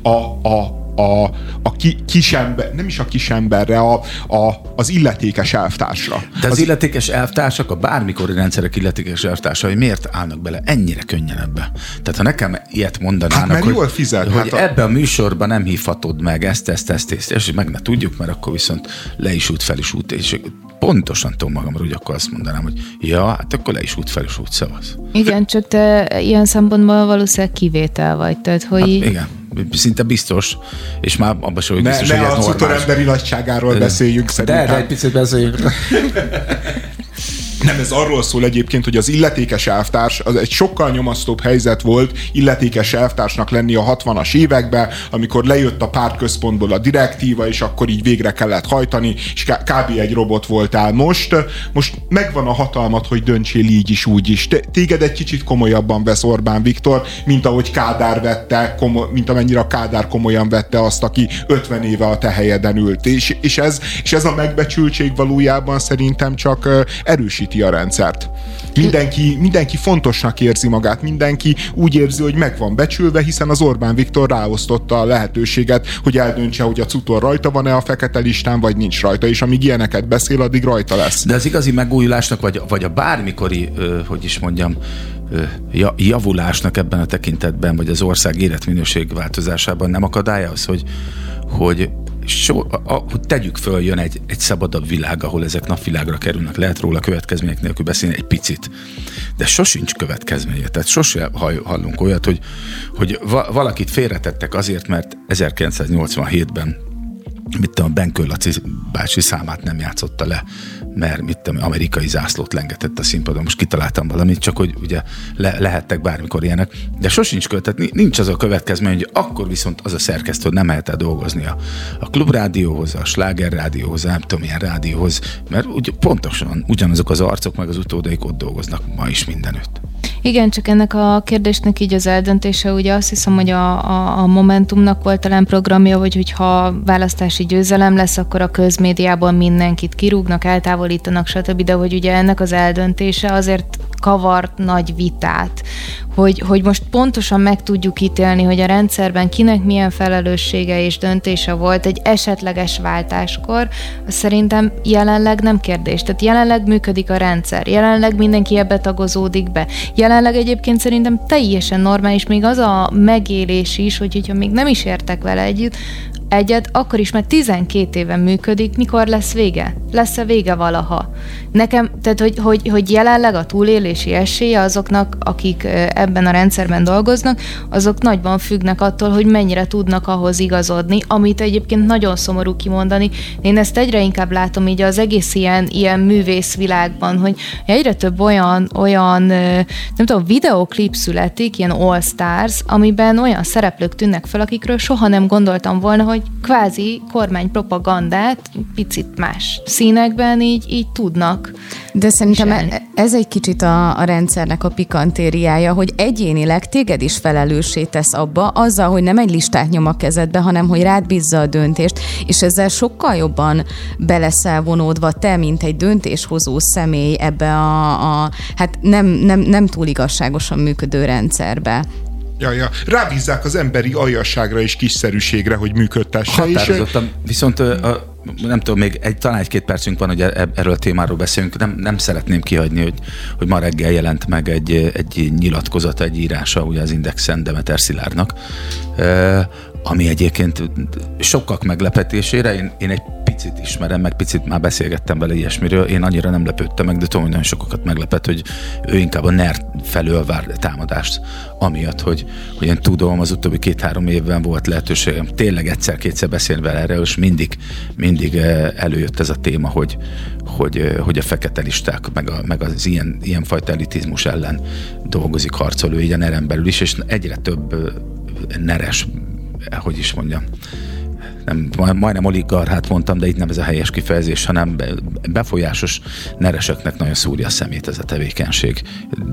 a, a a, a ki, kisember, nem is a kisemberre, a, a, az illetékes elvtársra. De az, az illetékes elvtársak, a bármikori rendszerek illetékes elvtársai miért állnak bele ennyire könnyen ebbe? Tehát ha nekem ilyet mondanának, hát, hogy, jól fizet, hogy hát a... ebbe a műsorban nem hívhatod meg ezt, ezt, ezt, ezt, és meg ne tudjuk, mert akkor viszont le is út, fel is út, és pontosan tudom magamról, hogy akkor azt mondanám, hogy ja, hát akkor le is út, fel is út, szavaz. Igen, csak te ilyen szempontból valószínűleg kivétel vagy, tehát hogy... Hát igen szinte biztos, és már abban sem, biztos, ne, hogy ne ez a normális. emberi nagyságáról beszéljünk szerintem. De, de egy picit beszéljünk. Nem, ez arról szól egyébként, hogy az illetékes elvtárs az egy sokkal nyomasztóbb helyzet volt illetékes elvtársnak lenni a 60-as években, amikor lejött a pártközpontból a direktíva, és akkor így végre kellett hajtani, és kb. egy robot voltál most. Most megvan a hatalmat, hogy döntsél így is, úgy is. Téged egy kicsit komolyabban vesz Orbán Viktor, mint ahogy Kádár vette, komo- mint amennyire a Kádár komolyan vette azt, aki 50 éve a te helyeden ült. És, és, ez, és ez a megbecsültség valójában szerintem csak erősít erősíti a rendszert. Mindenki, mindenki fontosnak érzi magát, mindenki úgy érzi, hogy meg van becsülve, hiszen az Orbán Viktor ráosztotta a lehetőséget, hogy eldöntse, hogy a cutor rajta van-e a fekete listán, vagy nincs rajta, és amíg ilyeneket beszél, addig rajta lesz. De az igazi megújulásnak, vagy, vagy a bármikori, hogy is mondjam, javulásnak ebben a tekintetben, vagy az ország életminőség változásában nem akadálya az, hogy, hogy so, a, a, tegyük föl, jön egy, egy szabadabb világ, ahol ezek napvilágra kerülnek. Lehet róla következmények nélkül beszélni egy picit, de sosincs következménye. Tehát sose hallunk olyat, hogy, hogy va, valakit félretettek azért, mert 1987-ben mit tudom, Benkő Laci bácsi számát nem játszotta le, mert mit tudom, amerikai zászlót lengetett a színpadon. Most kitaláltam valamit, csak hogy ugye le, lehettek bármikor ilyenek. De sosincs kötet, nincs az a következmény, hogy akkor viszont az a szerkesztő nem mehet el dolgozni a, a klubrádióhoz, a slágerrádióhoz, nem tudom, milyen rádióhoz, mert ugye pontosan ugyanazok az arcok, meg az utódaik ott dolgoznak ma is mindenütt. Igen, csak ennek a kérdésnek így az eldöntése, ugye azt hiszem, hogy a, a, a Momentumnak volt talán programja, hogy hogyha választási győzelem lesz, akkor a közmédiában mindenkit kirúgnak, eltávolítanak, stb. De hogy ugye ennek az eldöntése azért kavart nagy vitát, hogy, hogy most pontosan meg tudjuk ítélni, hogy a rendszerben kinek milyen felelőssége és döntése volt egy esetleges váltáskor, az szerintem jelenleg nem kérdés. Tehát jelenleg működik a rendszer, jelenleg mindenki ebbe tagozódik be. Jelenleg egyébként szerintem teljesen normális még az a megélés is, hogy hogyha még nem is értek vele együtt, egyet, akkor is, mert 12 éven működik, mikor lesz vége? Lesz-e vége valaha? Nekem, tehát hogy, hogy, hogy jelenleg a túlélési esélye azoknak, akik ebben a rendszerben dolgoznak, azok nagyban függnek attól, hogy mennyire tudnak ahhoz igazodni, amit egyébként nagyon szomorú kimondani. Én ezt egyre inkább látom így az egész ilyen, ilyen művészvilágban, hogy egyre több olyan, olyan nem tudom, videoklip születik, ilyen All Stars, amiben olyan szereplők tűnnek fel, akikről soha nem gondoltam volna, hogy kvázi kormánypropagandát picit más színekben így, így tudnak. De szerintem viselni. ez egy kicsit a, a rendszernek a pikantériája, hogy egyénileg téged is felelőssé tesz abba, azzal, hogy nem egy listát nyom a kezedbe, hanem hogy rád bízza a döntést, és ezzel sokkal jobban beleszel vonódva te, mint egy döntéshozó személy ebbe a, a hát nem, nem, nem túl igazságosan működő rendszerbe. Ja, ja. Rábízzák az emberi aljasságra és kiszerűségre, hogy működtesse. Határozottan. És... Viszont a, nem tudom, még egy, talán egy-két percünk van, hogy e- erről a témáról beszélünk. Nem, nem szeretném kihagyni, hogy, hogy ma reggel jelent meg egy, egy nyilatkozat, egy írása ugye az Indexen Demeter Szilárdnak, ami egyébként sokak meglepetésére, én, én egy picit ismerem, meg picit már beszélgettem vele ilyesmiről, én annyira nem lepődtem meg, de tudom, hogy nagyon sokakat meglepett, hogy ő inkább a NER felől vár támadást, amiatt, hogy, hogy én tudom, az utóbbi két-három évben volt lehetőségem tényleg egyszer-kétszer beszélni vele erről, és mindig, mindig eh, előjött ez a téma, hogy, hogy, eh, hogy a fekete listák, meg, a, meg az ilyen, fajta elitizmus ellen dolgozik, harcoló, így a nerem belül is, és egyre több eh, neres hogy is mondjam, nem, majdnem oligarchát mondtam, de itt nem ez a helyes kifejezés, hanem befolyásos nereseknek nagyon szúrja a szemét ez a tevékenység.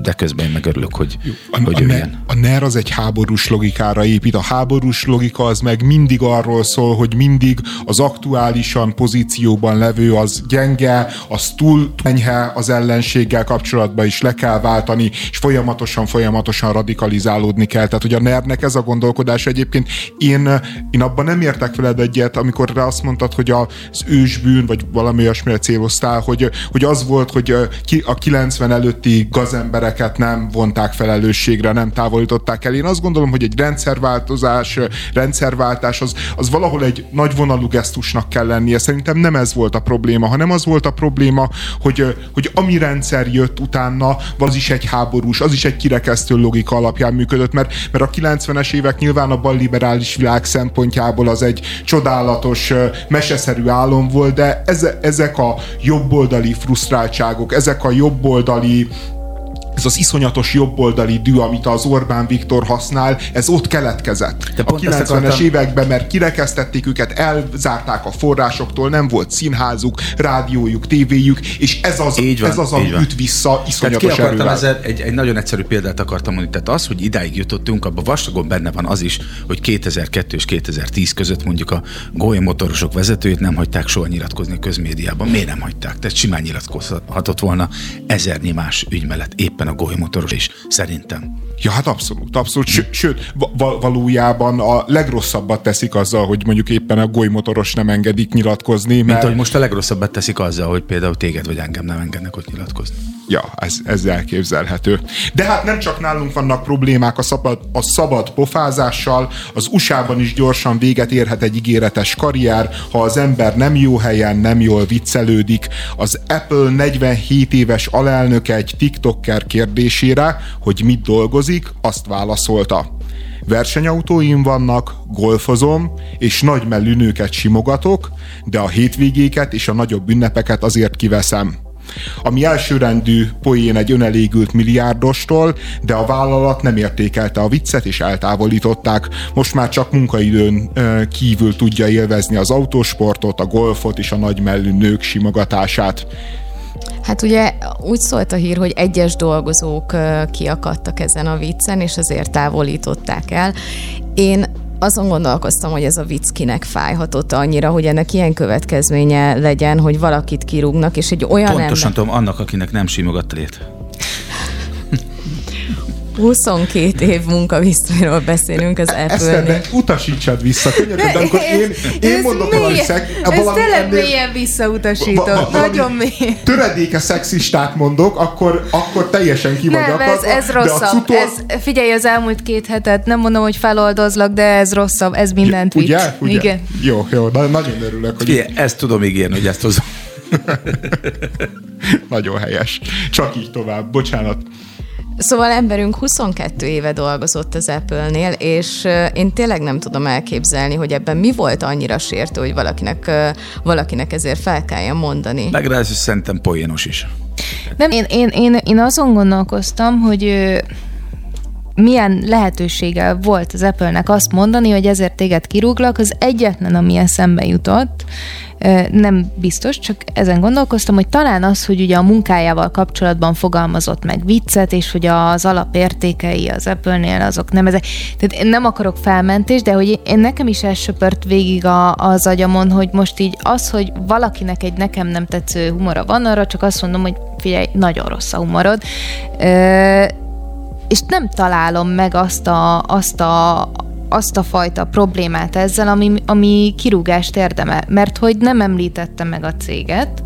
De közben én megörülök, hogy, Jó, a, hogy a, ne, a NER az egy háborús logikára épít. A háborús logika az meg mindig arról szól, hogy mindig az aktuálisan pozícióban levő az gyenge, az túl enyhe az ellenséggel kapcsolatban is le kell váltani, és folyamatosan, folyamatosan radikalizálódni kell. Tehát, hogy a NER-nek ez a gondolkodás egyébként én, én abban nem értek veled egyet, amikor rá azt mondtad, hogy az ősbűn, vagy valami olyasmire céloztál, hogy, hogy az volt, hogy a 90 előtti gazembereket nem vonták felelősségre, nem távolították el. Én azt gondolom, hogy egy rendszerváltozás, rendszerváltás az, az valahol egy nagy vonalú gesztusnak kell lennie. Szerintem nem ez volt a probléma, hanem az volt a probléma, hogy, hogy ami rendszer jött utána, az is egy háborús, az is egy kirekesztő logika alapján működött, mert, mert a 90-es évek nyilván a balliberális világ szempontjából az egy csodálatos, meseszerű álom volt, de ezek a jobboldali frusztráltságok, ezek a jobboldali ez az iszonyatos jobboldali dű, amit az Orbán Viktor használ, ez ott keletkezett. De a 90-es akartam... években, mert kirekesztették őket, elzárták a forrásoktól, nem volt színházuk, rádiójuk, tévéjük, és ez az, Így van, ez az, ami üt vissza iszonyatos Tehát ki ezzel, egy, egy nagyon egyszerű példát akartam mondani. Tehát az, hogy idáig jutottunk, abban vastagon benne van az is, hogy 2002 és 2010 között mondjuk a motorosok vezetőjét nem hagyták soha nyilatkozni a közmédiában. Miért nem hagyták? Tehát simán nyilatkozhatott volna ezernyi más ügy mellett éppen a golymotoros is, szerintem. Ja, hát abszolút, abszolút. Sőt, val- valójában a legrosszabbat teszik azzal, hogy mondjuk éppen a golymotoros nem engedik nyilatkozni. Mint mert... hogy most a legrosszabbat teszik azzal, hogy például téged vagy engem nem engednek ott nyilatkozni. Ja, ez, ez elképzelhető. De hát nem csak nálunk vannak problémák a szabad, a szabad pofázással, az USA-ban is gyorsan véget érhet egy ígéretes karrier, ha az ember nem jó helyen, nem jól viccelődik. Az Apple 47 éves alelnöke egy TikToker kérdésére, hogy mit dolgozik, azt válaszolta. Versenyautóim vannak, golfozom, és nagy mellű nőket simogatok, de a hétvégéket és a nagyobb ünnepeket azért kiveszem. Ami elsőrendű poén egy önelégült milliárdostól, de a vállalat nem értékelte a viccet és eltávolították. Most már csak munkaidőn kívül tudja élvezni az autósportot, a golfot és a nagymellű nők simogatását. Hát ugye úgy szólt a hír, hogy egyes dolgozók kiakadtak ezen a viccen, és azért távolították el. Én azon gondolkoztam, hogy ez a vicc kinek fájhatott annyira, hogy ennek ilyen következménye legyen, hogy valakit kirúgnak, és egy olyan Pontosan ember... tudom, annak, akinek nem simogatta lét. 22 év munkaviszonyról beszélünk az Apple-nél. utasítsad vissza, könyörgöd, de amikor én, én mondok valami szeg... Ez valami tényleg mélyen visszautasított, nagyon mély. Töredéke szexistát mondok, akkor, akkor teljesen ki vagy Nem, ez, ez rosszabb. Cutor... Ez, figyelj, az elmúlt két hetet, nem mondom, hogy feloldozlak, de ez rosszabb, ez mindent vitt. Ugye? Ugye? Igen. Jó, jó, nagyon örülök, hogy... Igen, ezt tudom ígérni, hogy ezt hozom. nagyon helyes. Csak így tovább. Bocsánat. Szóval emberünk 22 éve dolgozott az Apple-nél, és én tényleg nem tudom elképzelni, hogy ebben mi volt annyira sértő, hogy valakinek, valakinek ezért fel kelljen mondani. Legalábbis szerintem poénos is. Nem, én, én, én, én azon gondolkoztam, hogy milyen lehetősége volt az Apple-nek azt mondani, hogy ezért téged kirúglak, az egyetlen, ami eszembe jutott, nem biztos, csak ezen gondolkoztam, hogy talán az, hogy ugye a munkájával kapcsolatban fogalmazott meg viccet, és hogy az alapértékei az Apple-nél azok nem ezek. Tehát én nem akarok felmentést, de hogy én nekem is elsöpört végig a, az agyamon, hogy most így az, hogy valakinek egy nekem nem tetsző humora van, arra csak azt mondom, hogy figyelj, nagyon rossz a humorod. És nem találom meg azt a, azt a, azt a fajta problémát ezzel, ami, ami kirúgást érdemel, mert hogy nem említette meg a céget,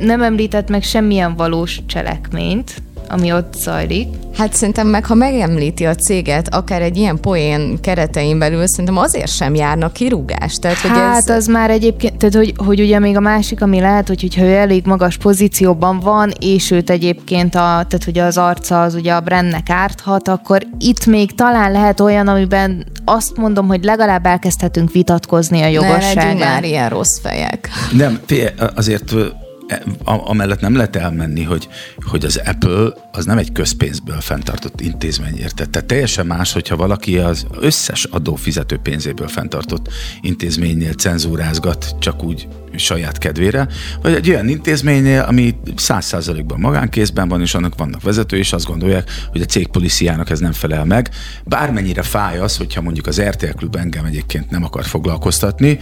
nem említett meg semmilyen valós cselekményt, ami ott zajlik. Hát szerintem meg, ha megemlíti a céget, akár egy ilyen poén keretein belül, szerintem azért sem járnak kirúgást. Tehát, hogy hát ez... az már egyébként, tehát hogy, hogy ugye még a másik, ami lehet, hogy, hogyha ő elég magas pozícióban van, és őt egyébként, a, tehát hogy az arca az ugye a brandnek árthat, akkor itt még talán lehet olyan, amiben azt mondom, hogy legalább elkezdhetünk vitatkozni a jogosságán. Ne már ilyen rossz fejek. Nem, azért amellett nem lehet elmenni, hogy, hogy az Apple az nem egy közpénzből fenntartott intézmény, érted? Tehát teljesen más, hogyha valaki az összes adófizető pénzéből fenntartott intézménynél cenzúrázgat, csak úgy saját kedvére, vagy egy olyan intézménynél, ami száz százalékban magánkézben van, és annak vannak vezetői, és azt gondolják, hogy a cég policiának ez nem felel meg. Bármennyire fáj az, hogyha mondjuk az RTL Klub engem egyébként nem akar foglalkoztatni,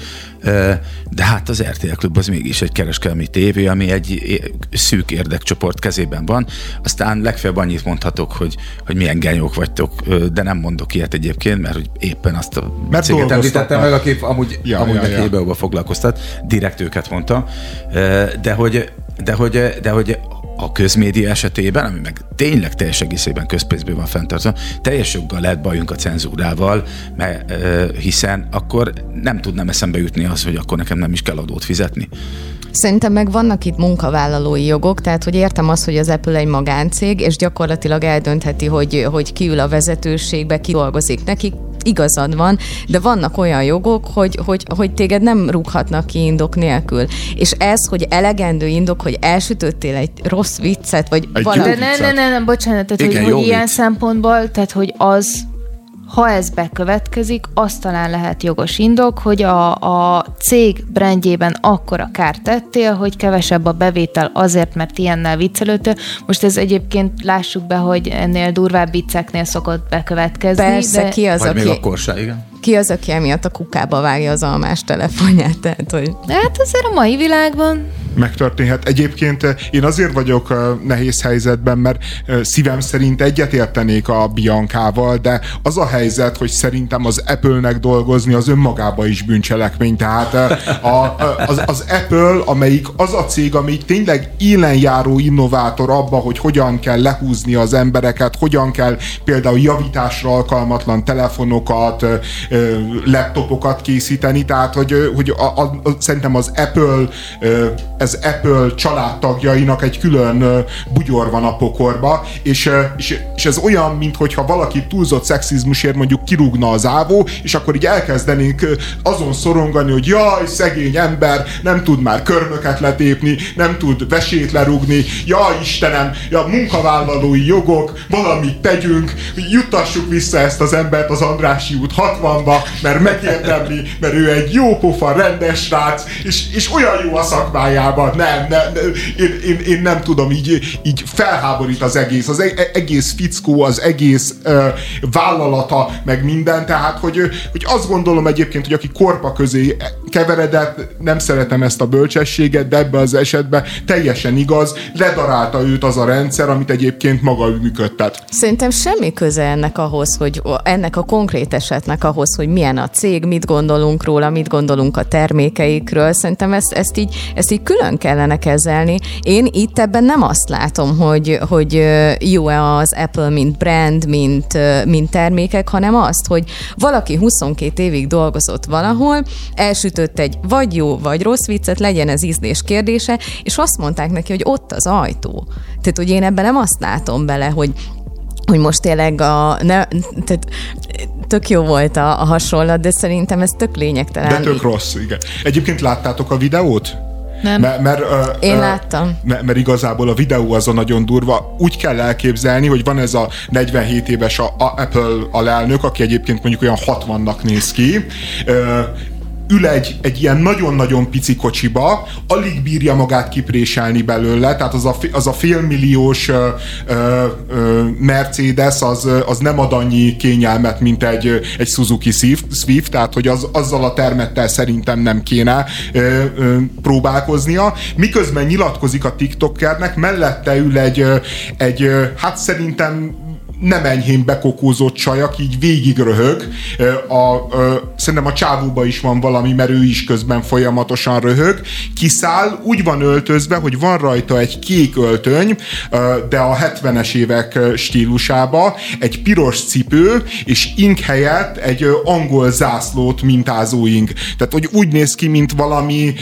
de hát az RTL Klub az mégis egy kereskedelmi tévé, ami egy szűk érdekcsoport kezében van. Aztán legfeljebb annyit mondhatok, hogy, hogy milyen genyók vagytok, de nem mondok ilyet egyébként, mert hogy éppen azt a mert céget említettem meg, aki amúgy, ja, amúgy ja, ja. foglalkoztat, direkt őket mondta, de hogy, de hogy, de hogy a közmédia esetében, ami meg tényleg teljes egészében közpénzből van fenntartva, teljes joggal lehet bajunk a cenzúrával, mert, hiszen akkor nem tudnám eszembe jutni az, hogy akkor nekem nem is kell adót fizetni. Szerintem meg vannak itt munkavállalói jogok, tehát hogy értem azt, hogy az Apple egy magáncég, és gyakorlatilag eldöntheti, hogy, hogy ki ül a vezetőségbe, ki dolgozik nekik, igazad van, de vannak olyan jogok, hogy, hogy, hogy téged nem rúghatnak ki indok nélkül. És ez, hogy elegendő indok, hogy elsütöttél egy rossz viccet, vagy valami... De ne, ne, ne, ne, bocsánat, tehát Igen, hogy, hogy ilyen szempontból, tehát hogy az ha ez bekövetkezik, azt talán lehet jogos indok, hogy a, a cég brandjében akkora kárt tettél, hogy kevesebb a bevétel azért, mert ilyennel viccelődtél. Most ez egyébként lássuk be, hogy ennél durvább vicceknél szokott bekövetkezni. Persze, de... ki az, Vagy aki... még akkor se, igen ki az, aki emiatt a kukába vágja az almás telefonját? Tehát, hogy... Hát azért a mai világban megtörténhet. Egyébként eh, én azért vagyok eh, nehéz helyzetben, mert eh, szívem szerint egyetértenék a Biancával, de az a helyzet, hogy szerintem az Apple-nek dolgozni az önmagába is bűncselekmény. Tehát a, az, az Apple, amelyik az a cég, amelyik tényleg élenjáró innovátor abba, hogy hogyan kell lehúzni az embereket, hogyan kell például javításra alkalmatlan telefonokat, laptopokat készíteni, tehát hogy, hogy a, a, szerintem az Apple ez Apple családtagjainak egy külön bugyor van a pokorba, és, és, és ez olyan, mintha valaki túlzott szexizmusért mondjuk kirúgna az ávó, és akkor így elkezdenénk azon szorongani, hogy jaj, szegény ember, nem tud már körmöket letépni, nem tud vesét lerúgni, jaj Istenem, ja, munkavállalói jogok, valamit tegyünk, juttassuk vissza ezt az embert az Andrási út 60-ba, mert megérdemli, mert ő egy jó pofa, rendes rác, és, és olyan jó a szakmájában. Nem, nem, nem én, én, én, nem tudom, így, így felháborít az egész, az e-, egész fickó, az egész uh, vállalata, meg minden, tehát, hogy, hogy azt gondolom egyébként, hogy aki korpa közé keveredett, nem szeretem ezt a bölcsességet, de ebbe az esetben teljesen igaz, ledarálta őt az a rendszer, amit egyébként maga működtet. Szerintem semmi köze ennek ahhoz, hogy ennek a konkrét esetnek ahhoz, hogy milyen a cég, mit gondolunk róla, mit gondolunk a termékeikről. Szerintem ezt, ezt, így, ezt így külön kellene kezelni. Én itt ebben nem azt látom, hogy, hogy jó-e az Apple, mint brand, mint, mint termékek, hanem azt, hogy valaki 22 évig dolgozott valahol, elsütött egy vagy jó, vagy rossz viccet, legyen ez ízlés kérdése, és azt mondták neki, hogy ott az ajtó. Tehát, hogy én ebben nem azt látom bele, hogy hogy most tényleg a, ne, tehát tök jó volt a, a hasonlat, de szerintem ez tök lényegtelen. De tök rossz, igen. Egyébként láttátok a videót? Nem. Mert, mert, uh, Én láttam. Mert, mert igazából a videó az a nagyon durva. Úgy kell elképzelni, hogy van ez a 47 éves a, a Apple alelnök, aki egyébként mondjuk olyan 60-nak néz ki, ül egy, egy ilyen nagyon-nagyon pici kocsiba, alig bírja magát kipréselni belőle, tehát az a, az a félmilliós ö, ö, Mercedes az, az nem ad annyi kényelmet, mint egy, egy Suzuki Swift, tehát hogy az, azzal a termettel szerintem nem kéne ö, ö, próbálkoznia. Miközben nyilatkozik a TikTokernek, mellette ül egy, egy hát szerintem nem enyhén bekokózott csaj, aki így végig röhög. A, a, szerintem a csávóba is van valami, mert ő is közben folyamatosan röhög. Kiszáll, úgy van öltözve, hogy van rajta egy kék öltöny, de a 70-es évek stílusába, egy piros cipő, és ink helyett egy angol zászlót mintázó ink. Tehát, hogy úgy néz ki, mint valami,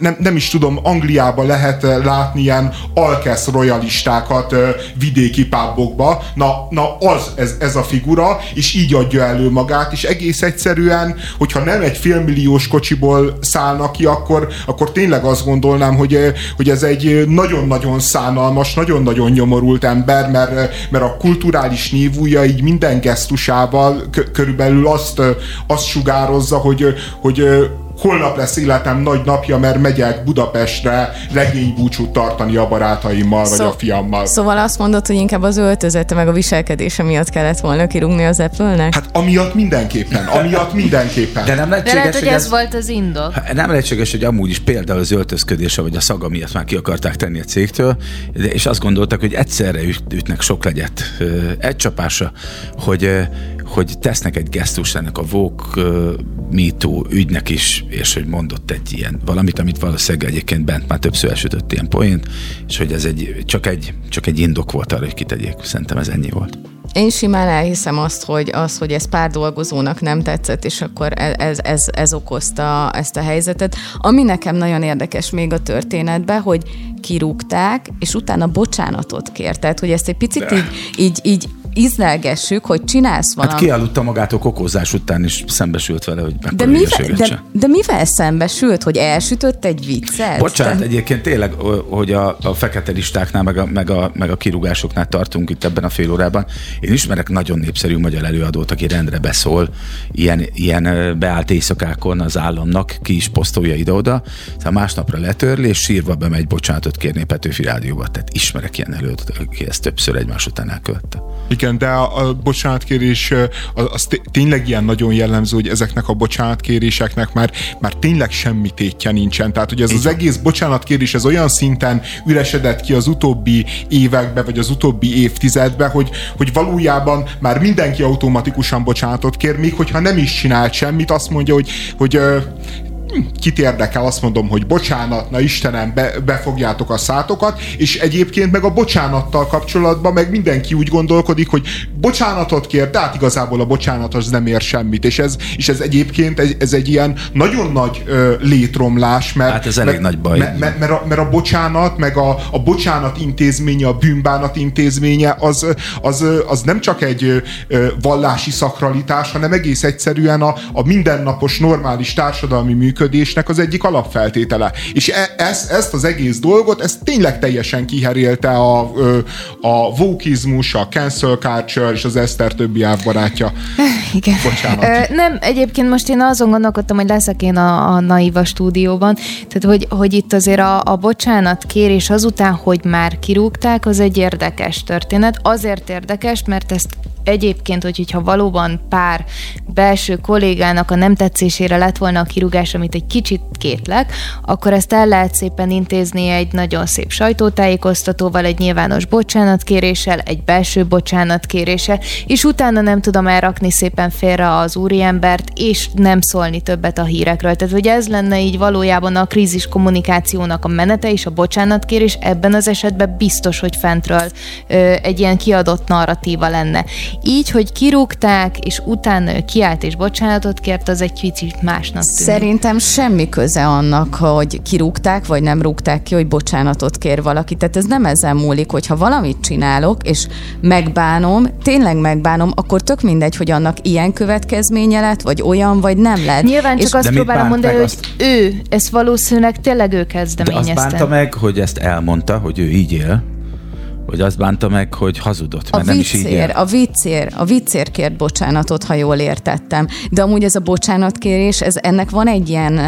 nem, nem is tudom, Angliában lehet látni ilyen alkesz royalistákat vidéki pábokba. Na, na az ez, ez a figura, és így adja elő magát, és egész egyszerűen, hogyha nem egy félmilliós kocsiból szállnak ki, akkor, akkor tényleg azt gondolnám, hogy, hogy ez egy nagyon-nagyon szánalmas, nagyon-nagyon nyomorult ember, mert, mert a kulturális névúja így minden gesztusával körülbelül azt, azt sugározza, hogy, hogy holnap lesz életem nagy napja, mert megyek Budapestre regénybúcsút tartani a barátaimmal, vagy Szó, a fiammal. Szóval azt mondod, hogy inkább az öltözete meg a viselkedése miatt kellett volna kirúgni az Apple-nek? Hát amiatt mindenképpen, amiatt mindenképpen. De nem lehetséges, De lehet, hogy ez, ez volt az indok. Nem lehetséges, hogy amúgy is például az öltözködése vagy a szaga miatt már ki akarták tenni a cégtől, és azt gondoltak, hogy egyszerre ütnek sok legyet egy csapása, hogy hogy tesznek egy gesztus ennek a Vogue uh, MeToo ügynek is, és hogy mondott egy ilyen valamit, amit valószínűleg egyébként bent már többször esütött ilyen poént, és hogy ez egy, csak, egy, csak egy indok volt arra, hogy kitegyék. Szerintem ez ennyi volt. Én simán elhiszem azt, hogy, az, hogy ez pár dolgozónak nem tetszett, és akkor e, ez, ez, ez okozta ezt a helyzetet. Ami nekem nagyon érdekes még a történetben, hogy kirúgták, és utána bocsánatot kért. Tehát, hogy ezt egy picit így, így, így ízlelgessük, hogy csinálsz valamit. Hát kialudta magától kokózás után is szembesült vele, hogy de mivel, de, de mivel szembesült, hogy elsütött egy viccet? Bocsánat, de... egyébként tényleg, hogy a, a fekete listáknál, meg a, meg, a, meg a kirúgásoknál tartunk itt ebben a fél órában. Én ismerek nagyon népszerű magyar előadót, aki rendre beszól, ilyen, ilyen beállt éjszakákon az államnak, ki is posztolja ide-oda, szóval másnapra letörli, és sírva bemegy bocsánatot kérni Petőfi Rádióba. Tehát ismerek ilyen előadót, aki ezt többször egymás után elkövette. Igen, de a, a bocsánatkérés az, az tényleg ilyen nagyon jellemző, hogy ezeknek a bocsánatkéréseknek már, már tényleg semmi tétje nincsen. Tehát, hogy ez Igen. az egész bocsánatkérés ez olyan szinten üresedett ki az utóbbi években, vagy az utóbbi évtizedben, hogy, hogy valójában már mindenki automatikusan bocsánatot kér, még hogyha nem is csinált semmit, azt mondja, hogy, hogy kit érdekel, azt mondom, hogy bocsánat, na Istenem, be, befogjátok a szátokat, és egyébként meg a bocsánattal kapcsolatban meg mindenki úgy gondolkodik, hogy bocsánatot kér, de hát igazából a bocsánat az nem ér semmit, és ez, és ez egyébként ez, ez egy ilyen nagyon nagy ö, létromlás, mert, hát ez elég mert, nagy baj. Mert, mert, mert, a, mert a bocsánat, meg a, a bocsánat intézménye, a bűnbánat intézménye, az, az, az nem csak egy ö, vallási szakralitás, hanem egész egyszerűen a, a mindennapos normális társadalmi működésnek az egyik alapfeltétele. És e, ez, ezt az egész dolgot, ezt tényleg teljesen kiherélte a, a vókizmus, a cancel culture és az Eszter többi ávbarátja. Igen. Bocsánat. Nem, egyébként most én azon gondolkodtam, hogy leszek én a, a Naiva stúdióban, tehát hogy, hogy itt azért a, a bocsánat kérés azután, hogy már kirúgták, az egy érdekes történet. Azért érdekes, mert ezt egyébként, hogy, hogyha valóban pár belső kollégának a nem tetszésére lett volna a kirúgás, amit egy kicsit kétlek, akkor ezt el lehet szépen intézni egy nagyon szép sajtótájékoztatóval, egy nyilvános bocsánatkéréssel, egy belső bocsánatkéréssel, és utána nem tudom elrakni szépen félre az úriembert, és nem szólni többet a hírekről. Tehát, hogy ez lenne így valójában a krízis kommunikációnak a menete és a bocsánatkérés ebben az esetben biztos, hogy fentről ö, egy ilyen kiadott narratíva lenne. Így, hogy kirúgták, és utána kiállt és bocsánatot kért, az egy kicsit másnak tűnik. Szerintem semmi köze annak, hogy kirúgták, vagy nem rúgták ki, hogy bocsánatot kér valaki. Tehát ez nem ezen múlik, hogyha valamit csinálok, és megbánom, tényleg megbánom, akkor tök mindegy, hogy annak ilyen következménye lett, vagy olyan, vagy nem lett. Nyilván csak és azt próbálom mondani, hogy azt... ő, ezt valószínűleg tényleg ő kezdeményezte. De azt bánta meg, hogy ezt elmondta, hogy ő így él, hogy azt bánta meg, hogy hazudott, mert a nem is így él. A viccér, a viccér kért bocsánatot, ha jól értettem. De amúgy ez a bocsánatkérés, ez, ennek van egy ilyen,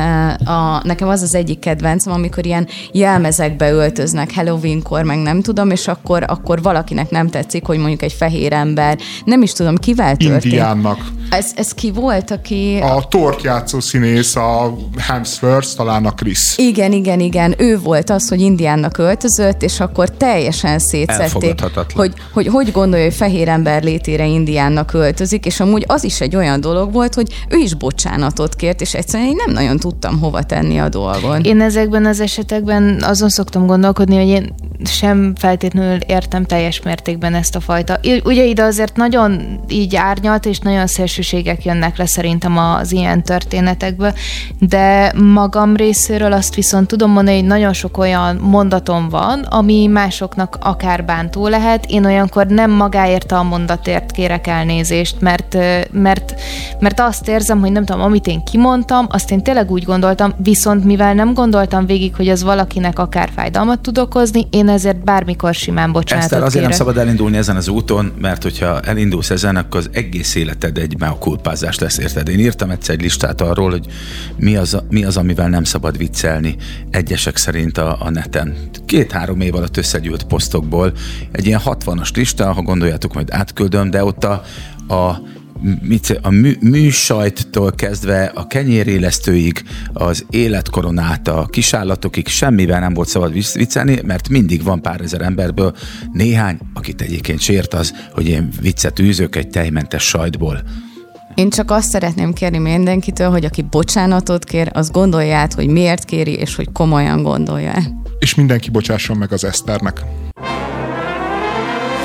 a, nekem az az egyik kedvencem, amikor ilyen jelmezekbe öltöznek Halloweenkor, meg nem tudom, és akkor, akkor valakinek nem tetszik, hogy mondjuk egy fehér ember, nem is tudom, kivel történt. Indiánnak. Ez, ez ki volt, aki... A tort játszó színész, a Hemsworth, talán a Chris. Igen, igen, igen. Ő volt az, hogy indiánnak öltözött, és akkor teljesen szétszették, hogy, hogy hogy gondolja, hogy fehér ember létére indiánnak öltözik, és amúgy az is egy olyan dolog volt, hogy ő is bocsánatot kért, és egyszerűen én nem nagyon tudtam hova tenni a dolgon. Én ezekben az esetekben azon szoktam gondolkodni, hogy én sem feltétlenül értem teljes mértékben ezt a fajta. Ugye ide azért nagyon így árnyalt és nagyon szélsőségek jönnek le szerintem az ilyen történetekből, de magam részéről azt viszont tudom mondani, hogy nagyon sok olyan mondatom van, ami másoknak akár bántó lehet. Én olyankor nem magáért a mondatért kérek elnézést, mert, mert, mert azt érzem, hogy nem tudom, amit én kimondtam, azt én tényleg úgy gondoltam, viszont mivel nem gondoltam végig, hogy az valakinek akár fájdalmat tud okozni, én ezért bármikor simán bocsánatot Ezt azért kérek. nem szabad elindulni ezen az úton, mert hogyha elindulsz ezen, akkor az egész életed egy meokulpázás lesz, érted? Én írtam egyszer egy listát arról, hogy mi az, mi az amivel nem szabad viccelni egyesek szerint a, a neten. Két-három év alatt összegyűlt posztokból egy ilyen 60-as lista, ha gondoljátok, majd átküldöm, de ott a, a mit, a mű, műsajttól kezdve a kenyérélesztőig, az életkoron át a kisállatokig semmivel nem volt szabad viccelni, mert mindig van pár ezer emberből néhány, akit egyébként sért az, hogy én viccet űzök egy tejmentes sajtból. Én csak azt szeretném kérni mindenkitől, hogy aki bocsánatot kér, az gondolja át, hogy miért kéri, és hogy komolyan gondolja És mindenki bocsásson meg az Eszternek.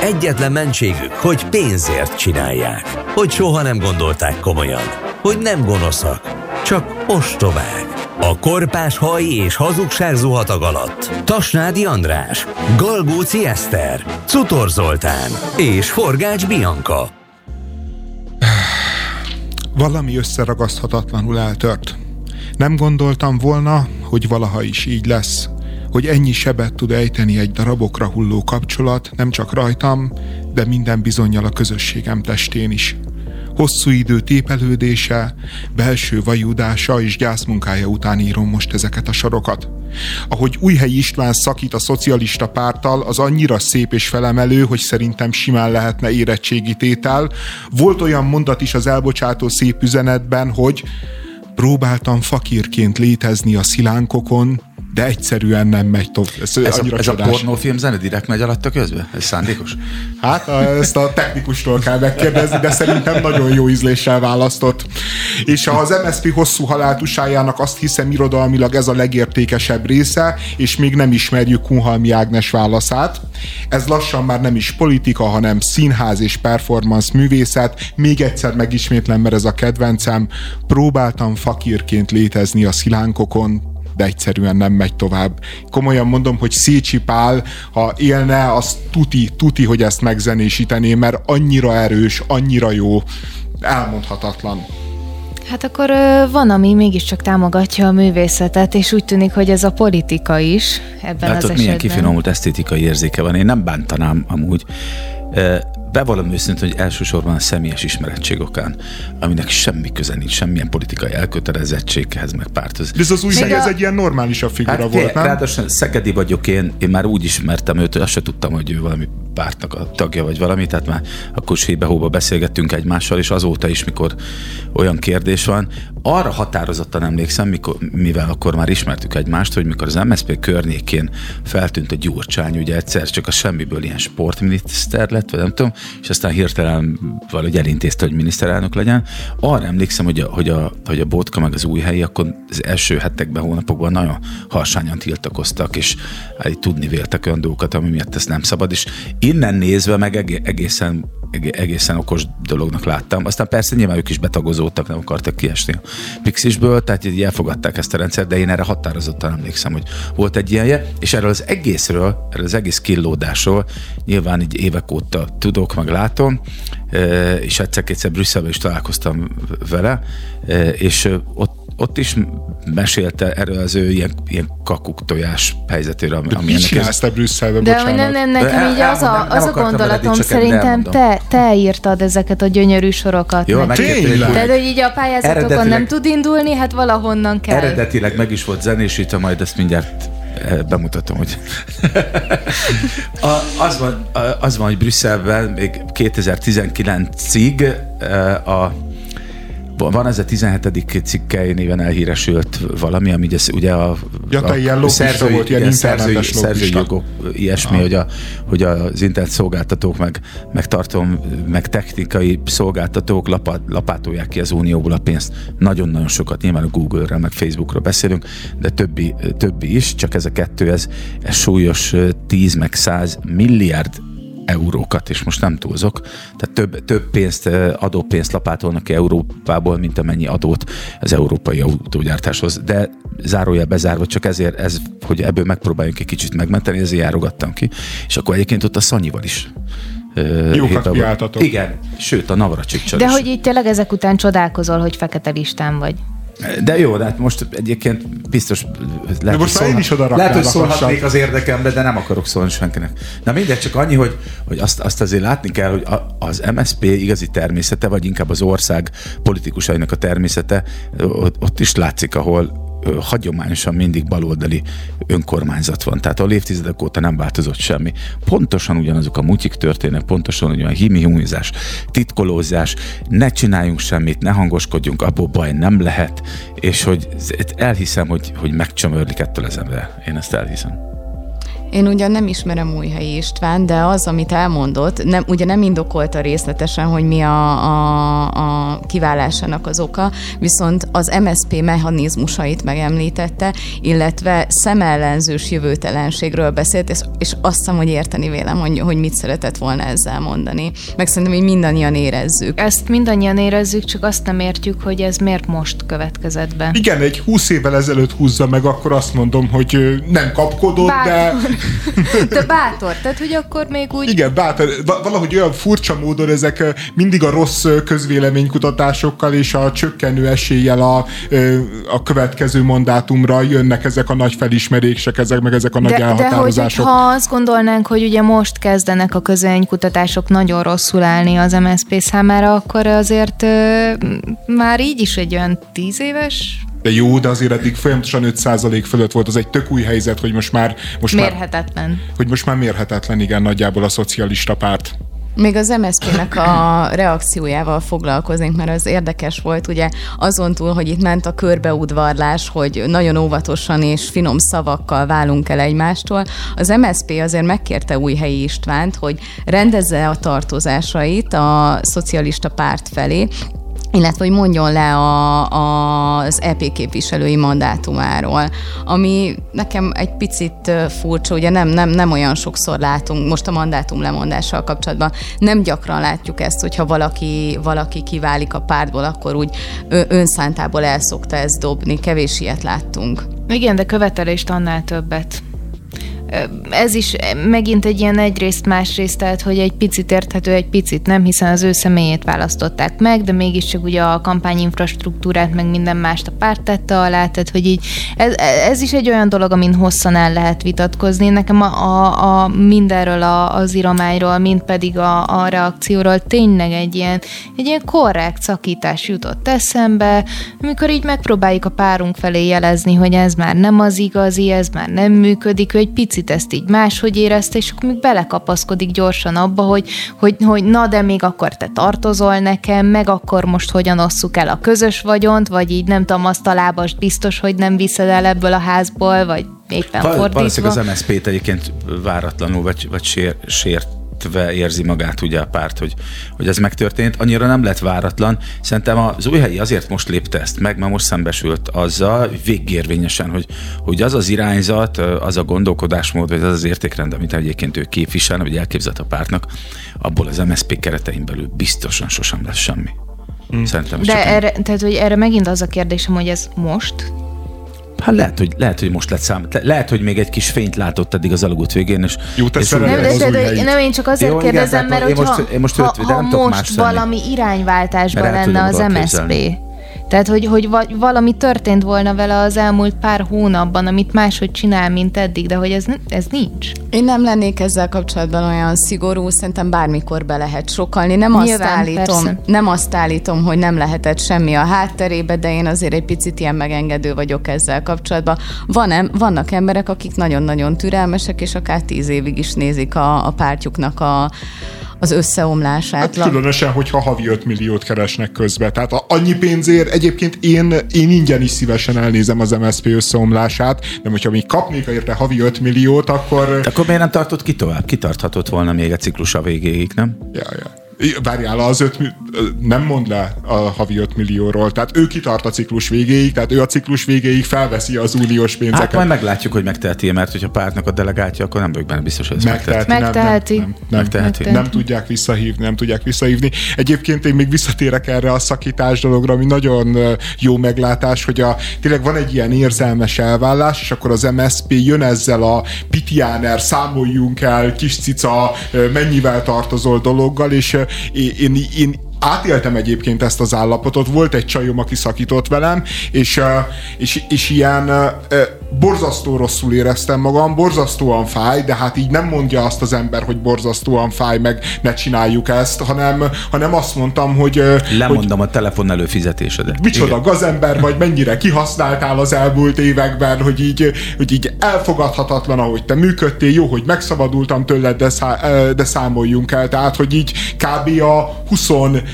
Egyetlen mentségük, hogy pénzért csinálják. Hogy soha nem gondolták komolyan. Hogy nem gonoszak, csak ostobák. A korpás haj és hazugság zuhatag alatt. Tasnádi András, Galgóci Eszter, Cutor Zoltán és Forgács Bianka. Valami összeragaszthatatlanul eltört. Nem gondoltam volna, hogy valaha is így lesz hogy ennyi sebet tud ejteni egy darabokra hulló kapcsolat, nem csak rajtam, de minden bizonyal a közösségem testén is. Hosszú idő tépelődése, belső vajudása és gyászmunkája után írom most ezeket a sorokat. Ahogy Újhelyi István szakít a szocialista párttal, az annyira szép és felemelő, hogy szerintem simán lehetne érettségi tétel. Volt olyan mondat is az elbocsátó szép üzenetben, hogy próbáltam fakírként létezni a szilánkokon, de egyszerűen nem megy tovább. Ez, ez, a, ez a pornófilm zene direkt megy alatt a közben? Ez szándékos? Hát ezt a technikustól kell megkérdezni, de szerintem nagyon jó ízléssel választott. És az MSZP hosszú haláltusájának azt hiszem irodalmilag ez a legértékesebb része, és még nem ismerjük Kunhalmi Ágnes válaszát. Ez lassan már nem is politika, hanem színház és performance művészet. Még egyszer megismétlem, mert ez a kedvencem. Próbáltam fakírként létezni a szilánkokon, de egyszerűen nem megy tovább. Komolyan mondom, hogy Szécsi Pál, ha élne, az tuti, tuti, hogy ezt megzenésítené, mert annyira erős, annyira jó, elmondhatatlan. Hát akkor van, ami mégiscsak támogatja a művészetet, és úgy tűnik, hogy ez a politika is ebben Látod, az esetben. milyen kifinomult esztétikai érzéke van. Én nem bántanám amúgy bevallom őszintén, hogy elsősorban a személyes ismerettség okán, aminek semmi köze nincs, semmilyen politikai elkötelezettséghez, meg párthoz. De ez az új ez egy ilyen normálisabb figura hát, volt, nem? Ráadásul Szegedi vagyok én, én már úgy ismertem őt, hogy azt se tudtam, hogy ő valami pártnak a tagja vagy valami, tehát már akkor is hóba beszélgettünk egymással, és azóta is, mikor olyan kérdés van, arra határozottan emlékszem, mikor, mivel akkor már ismertük egymást, hogy mikor az MSZP környékén feltűnt a Gyurcsány, ugye egyszer csak a semmiből ilyen sportminiszter lett, vagy nem tudom, és aztán hirtelen valahogy elintézte, hogy miniszterelnök legyen. Arra emlékszem, hogy a, hogy a, hogy a Botka meg az új helyi, akkor az első hetekben, hónapokban nagyon harsányan tiltakoztak, és hát, tudni véltek olyan dolgokat, ami miatt ezt nem szabad, és innen nézve meg egészen egészen okos dolognak láttam. Aztán persze nyilván ők is betagozódtak, nem akartak kiesni a Pixisből, tehát így elfogadták ezt a rendszert, de én erre határozottan emlékszem, hogy volt egy ilyenje, és erről az egészről, erről az egész killódásról nyilván így évek óta tudok, meg látom, és egyszer-kétszer Brüsszelben is találkoztam vele, és ott ott is mesélte erről az ő ilyen, ilyen kakuk tojás helyzetéről. Ami, ami mit csinálsz te Brüsszelben, De hogy nem, nem, nekem így az a, az a gondolatom, szerintem te, te írtad ezeket a gyönyörű sorokat. Jó? Tehát, hogy így a pályázatokon nem tud indulni, hát valahonnan kell. Eredetileg meg is volt zenésítve, majd ezt mindjárt eh, bemutatom, hogy a, az, van, az van, hogy Brüsszelben még 2019-ig eh, a van ez a 17. cikkei néven elhíresült valami, ami ugye, a, ja, a ilyen szerzői, volt, ilyen szerzői, szerzői jogok, ilyesmi, ah. hogy, a, hogy az internet szolgáltatók, meg, meg tartom, meg technikai szolgáltatók lapát, lapátolják ki az unióból a pénzt. Nagyon-nagyon sokat, nyilván a Google-ről, meg Facebookról beszélünk, de többi, többi is, csak ez a kettő, ez, ez súlyos 10 meg 100 milliárd eurókat, és most nem túlzok, tehát több, több pénzt, adópénzt lapátolnak ki Európából, mint amennyi adót az európai autógyártáshoz. De zárója bezárva, csak ezért, ez, hogy ebből megpróbáljunk egy kicsit megmenteni, ezért járogattam ki. És akkor egyébként ott a Szanyival is Jókat kiáltatok. Igen, sőt a Navracsicsal De is. hogy így tényleg ezek után csodálkozol, hogy fekete listán vagy. De jó, de hát most egyébként biztos lehet, most hogy, szólhat, is oda lehet, hogy szólhatnék az érdekembe, de nem akarok szólni senkinek. Na mindegy, csak annyi, hogy, hogy azt, azt azért látni kell, hogy az MSP igazi természete, vagy inkább az ország politikusainak a természete, ott, ott is látszik, ahol hagyományosan mindig baloldali önkormányzat van. Tehát a évtizedek óta nem változott semmi. Pontosan ugyanazok a mutyik történnek, pontosan ugyan himihumizás, titkolózás, ne csináljunk semmit, ne hangoskodjunk, abból baj nem lehet, és hogy elhiszem, hogy, hogy megcsömörlik ettől az ember. Én ezt elhiszem. Én ugyan nem ismerem Újhelyi István, de az, amit elmondott, nem, ugye nem indokolta részletesen, hogy mi a, a, a kiválásának az oka, viszont az MSP mechanizmusait megemlítette, illetve szemellenzős jövőtelenségről beszélt, és, és azt hiszem, hogy érteni vélem, hogy, hogy mit szeretett volna ezzel mondani. Meg szerintem, hogy mindannyian érezzük. Ezt mindannyian érezzük, csak azt nem értjük, hogy ez miért most következett be. Igen, egy húsz évvel ezelőtt húzza meg, akkor azt mondom, hogy nem kapkodott, Bár... de de bátor, tehát hogy akkor még úgy... Igen, bátor. Valahogy olyan furcsa módon ezek mindig a rossz közvéleménykutatásokkal és a csökkenő eséllyel a, a következő mandátumra jönnek ezek a nagy felismerések, ezek meg ezek a nagy de, elhatározások. De hogy, ha azt gondolnánk, hogy ugye most kezdenek a közvéleménykutatások nagyon rosszul állni az MSZP számára, akkor azért már így is egy olyan tíz éves de jó, de azért eddig folyamatosan 5% fölött volt, az egy tök új helyzet, hogy most már... Most mérhetetlen. Már, hogy most már mérhetetlen, igen, nagyjából a szocialista párt. Még az MSZP-nek a reakciójával foglalkoznénk, mert az érdekes volt, ugye azon túl, hogy itt ment a körbeudvarlás, hogy nagyon óvatosan és finom szavakkal válunk el egymástól, az MSZP azért megkérte Újhelyi Istvánt, hogy rendezze a tartozásait a szocialista párt felé, illetve hogy mondjon le a, a, az EP képviselői mandátumáról, ami nekem egy picit furcsa, ugye nem, nem, nem olyan sokszor látunk, most a mandátum lemondással kapcsolatban. Nem gyakran látjuk ezt, hogyha valaki, valaki kiválik a pártból, akkor úgy önszántából el szokta ezt dobni, kevés ilyet láttunk. Igen, de követelést annál többet ez is megint egy ilyen egyrészt másrészt, tehát hogy egy picit érthető, egy picit nem, hiszen az ő személyét választották meg, de mégiscsak ugye a kampányinfrastruktúrát, meg minden mást a párt tette alá, tehát hogy így ez, ez is egy olyan dolog, amin hosszan el lehet vitatkozni. Nekem a, a, a mindenről a, az iramányról, mind pedig a, a reakcióról tényleg egy ilyen, egy ilyen korrekt szakítás jutott eszembe, amikor így megpróbáljuk a párunk felé jelezni, hogy ez már nem az igazi, ez már nem működik, ő egy picit picit ezt így máshogy érezte, és akkor még belekapaszkodik gyorsan abba, hogy, hogy, hogy na, de még akkor te tartozol nekem, meg akkor most hogyan osszuk el a közös vagyont, vagy így nem tudom, azt a lábast biztos, hogy nem viszed el ebből a házból, vagy éppen Val- fordítva. Valószínűleg az MSZP-t egyébként váratlanul, vagy, vagy sér, sért sértve érzi magát ugye a párt, hogy, hogy ez megtörtént. Annyira nem lett váratlan. Szerintem az új helyi azért most lépte ezt meg, mert most szembesült azzal végérvényesen, hogy, hogy az az irányzat, az a gondolkodásmód, vagy az az értékrend, amit egyébként ő képvisel, vagy elképzelt a pártnak, abból az MSZP keretein belül biztosan sosem lesz semmi. Mm. Szerintem De erre, tehát, hogy erre megint az a kérdésem, hogy ez most Hát lehet, hogy, lehet, hogy most lett szám. Lehet, hogy még egy kis fényt látott eddig az alagút végén, és... Jó, te és nem, de, de, de, nem, én csak azért Jó, kérdezem, igen, mert hogyha, most, én most ha, ha, ha most valami irányváltásban lenne az MSZP, tehát, hogy, hogy valami történt volna vele az elmúlt pár hónapban, amit máshogy csinál, mint eddig, de hogy ez, ez nincs. Én nem lennék ezzel kapcsolatban olyan szigorú, szerintem bármikor be lehet sokalni. Nem Nyilván, azt állítom, nem azt állítom, hogy nem lehetett semmi a hátterébe, de én azért egy picit ilyen megengedő vagyok ezzel kapcsolatban. Van, vannak emberek, akik nagyon-nagyon türelmesek, és akár tíz évig is nézik a, a pártjuknak a, az összeomlását. Hát különösen, hogyha havi 5 milliót keresnek közbe. Tehát a, annyi pénzért egyébként én, én ingyen is szívesen elnézem az MSZP összeomlását, de hogyha még kapnék érte havi 5 milliót, akkor... De akkor miért nem tartott ki tovább? Kitarthatott volna még a ciklus a végéig, nem? Ja, ja. Várjál, az öt, nem mond le a havi 5 millióról, tehát ő kitart a ciklus végéig, tehát ő a ciklus végéig felveszi az uniós pénzeket. Hát majd meglátjuk, hogy megteheti mert hogyha pártnak a delegátja, akkor nem vagyok benne biztos, hogy ezt megteheti. Megteheti. Nem, nem, nem, megteheti. nem, nem tudják visszahívni, nem tudják visszahívni. Egyébként én még visszatérek erre a szakítás dologra, ami nagyon jó meglátás, hogy a, tényleg van egy ilyen érzelmes elvállás, és akkor az MSP jön ezzel a pitiáner, számoljunk el, kis cica, mennyivel tartozol dologgal, és én, én átéltem egyébként ezt az állapotot, volt egy csajom, aki szakított velem, és, és, és ilyen borzasztó rosszul éreztem magam, borzasztóan fáj, de hát így nem mondja azt az ember, hogy borzasztóan fáj, meg ne csináljuk ezt, hanem, hanem azt mondtam, hogy... Lemondom hogy, a telefon előfizetésedet. Micsoda Igen. gazember vagy, mennyire kihasználtál az elmúlt években, hogy így, hogy így elfogadhatatlan, ahogy te működtél, jó, hogy megszabadultam tőled, de, szá, de számoljunk el. Tehát, hogy így kb. a